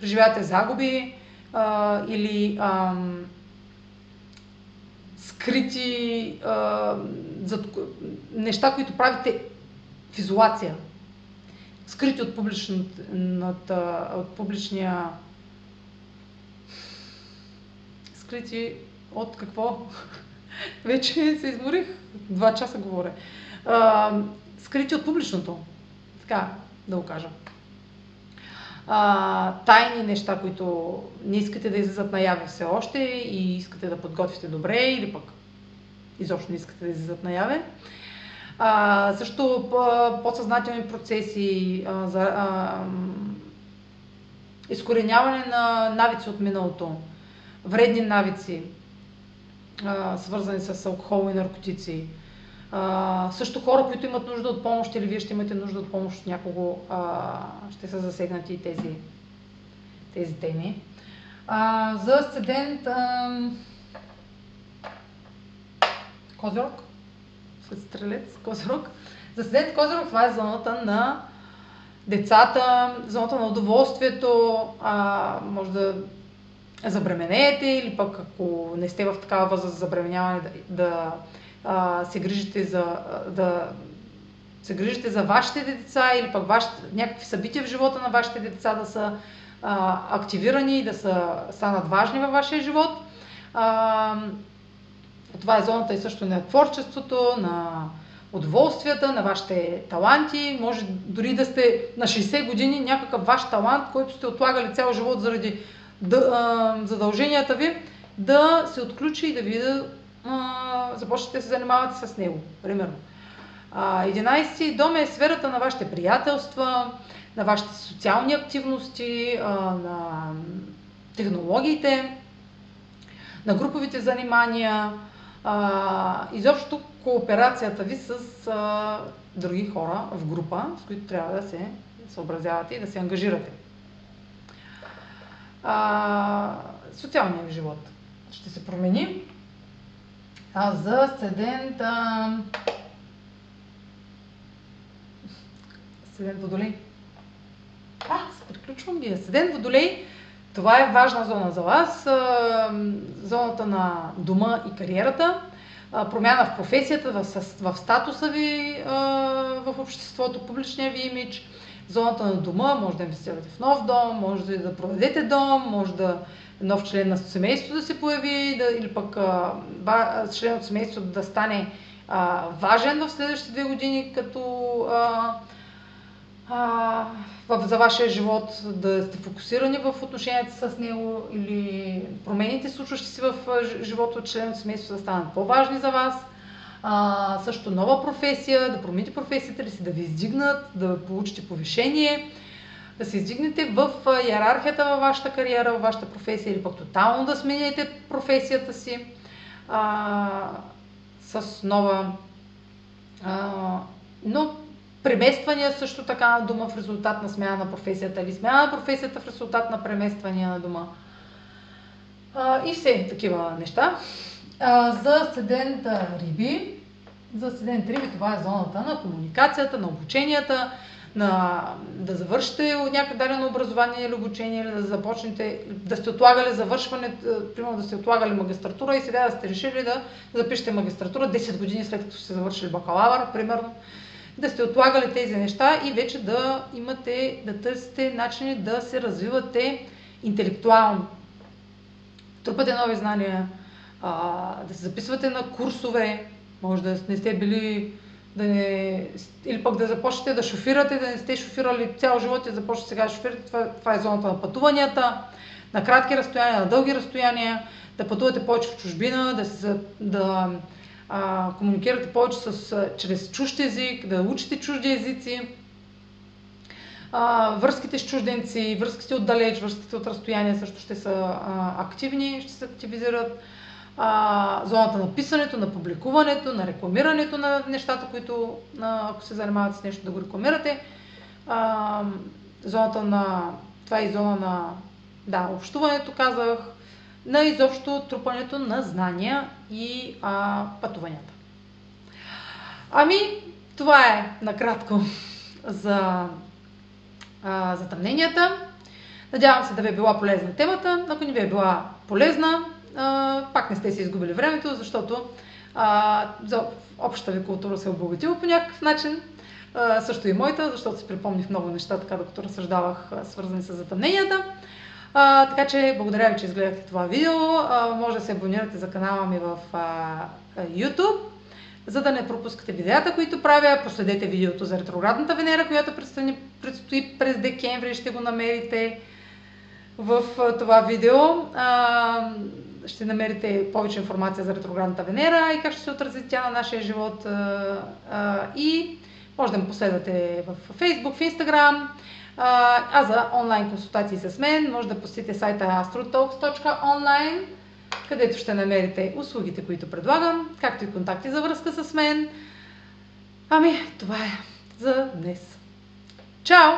преживявате загуби а, или а, скрити а, зад, неща, които правите в изолация, скрити от, от публичния скрити от какво? Вече се изморих. Два часа говоря. Скрити от публичното. Така, да го кажа. А, тайни неща, които не искате да излизат наяве все още и искате да подготвите добре или пък изобщо не искате да излизат наяве. А, също подсъзнателни процеси а, за а, изкореняване на навици от миналото, вредни навици, а, свързани с алкохол и наркотици. А, също хора, които имат нужда от помощ или вие ще имате нужда от помощ от някого, а, ще са засегнати и тези, тези теми. А, за асцендент Козирог, стрелец, Козирог. За асцендент Козирог това е зоната на децата, зоната на удоволствието, а, може да забременеете или пък ако не сте в такава възраст за забременяване да, да а, се грижите за да се грижите за вашите деца или пък вашите, някакви събития в живота на вашите деца да са а, активирани и да са, станат важни във вашия живот. А, това е зоната и също на творчеството, на удоволствията, на вашите таланти. Може дори да сте на 60 години някакъв ваш талант, който сте отлагали цял живот заради да, а, задълженията ви, да се отключи и да ви да започнете да се занимавате с него, примерно. А, 11 дом е сферата на вашите приятелства, на вашите социални активности, на технологиите, на груповите занимания, изобщо кооперацията ви с други хора в група, с които трябва да се съобразявате и да се ангажирате а, социалния ви живот ще се промени. А за седент... А... Водолей. А, приключвам ги. Седент Водолей, това е важна зона за вас. Зоната на дома и кариерата. Промяна в професията, в, в статуса ви в обществото, публичния ви имидж зоната на дома, може да инвестирате в нов дом, може да продадете дом, може да нов член на семейството да се появи, да, или пък а, ба, член от семейството да стане а, важен в следващите две години, като а, а, в, за вашия живот, да сте фокусирани в отношенията с него или промените, случващи се в живота от член от семейството, да станат по-важни за вас а, също нова професия, да промените професията ли си, да ви издигнат, да получите повишение, да се издигнете в иерархията във вашата кариера, във вашата професия или пък тотално да смените професията си а, с нова. А, но премествания също така на дома в резултат на смяна на професията или смяна на професията в резултат на премествания на дома. А, и все такива неща. А, за седента риби, за седент риби това е зоната на комуникацията, на обученията, на, да завършите някакво дадено образование или обучение, или да започнете, да сте отлагали завършване, примерно да сте отлагали магистратура и сега да сте решили да запишете магистратура 10 години след като сте завършили бакалавър, примерно, да сте отлагали тези неща и вече да имате, да търсите начини да се развивате интелектуално. Трупате нови знания, да се записвате на курсове, може да не сте били, да не, или пък да започнете да шофирате, да не сте шофирали цял живот и да започнете сега да шофирате. Това, това е зоната на пътуванията, на кратки разстояния, на дълги разстояния, да пътувате повече в чужбина, да, се, да а, комуникирате повече с, чрез чужд език, да учите чужди езици, а, връзките с чужденци, връзките отдалеч, връзките от разстояние също ще са а, активни, ще се активизират. А, зоната на писането, на публикуването, на рекламирането на нещата, които, а, ако се занимавате с нещо, да го рекламирате. А, зоната на, това е и зона на да, общуването, казах, на изобщо трупането на знания и а, пътуванията. Ами, това е накратко за а, затъмненията. Надявам се да ви е била полезна темата. Ако не ви е била полезна, пак не сте си изгубили времето, защото а, за общата ви култура се е обогатила по някакъв начин. А, също и моята, защото си припомних много неща, така докато разсъждавах, свързани с затъмненията. А, така че благодаря ви, че изгледахте това видео. А, може да се абонирате за канала ми в а, YouTube, за да не пропускате видеята, които правя. Последете видеото за ретроградната Венера, която предстои, предстои през декември. Ще го намерите в а, това видео. А, ще намерите повече информация за ретроградната Венера и как ще се отрази тя на нашия живот. И може да ме последвате в Facebook, в Instagram. А за онлайн консултации с мен може да посетите сайта astrotalks.online, където ще намерите услугите, които предлагам, както и контакти за връзка с мен. Ами, това е за днес. Чао!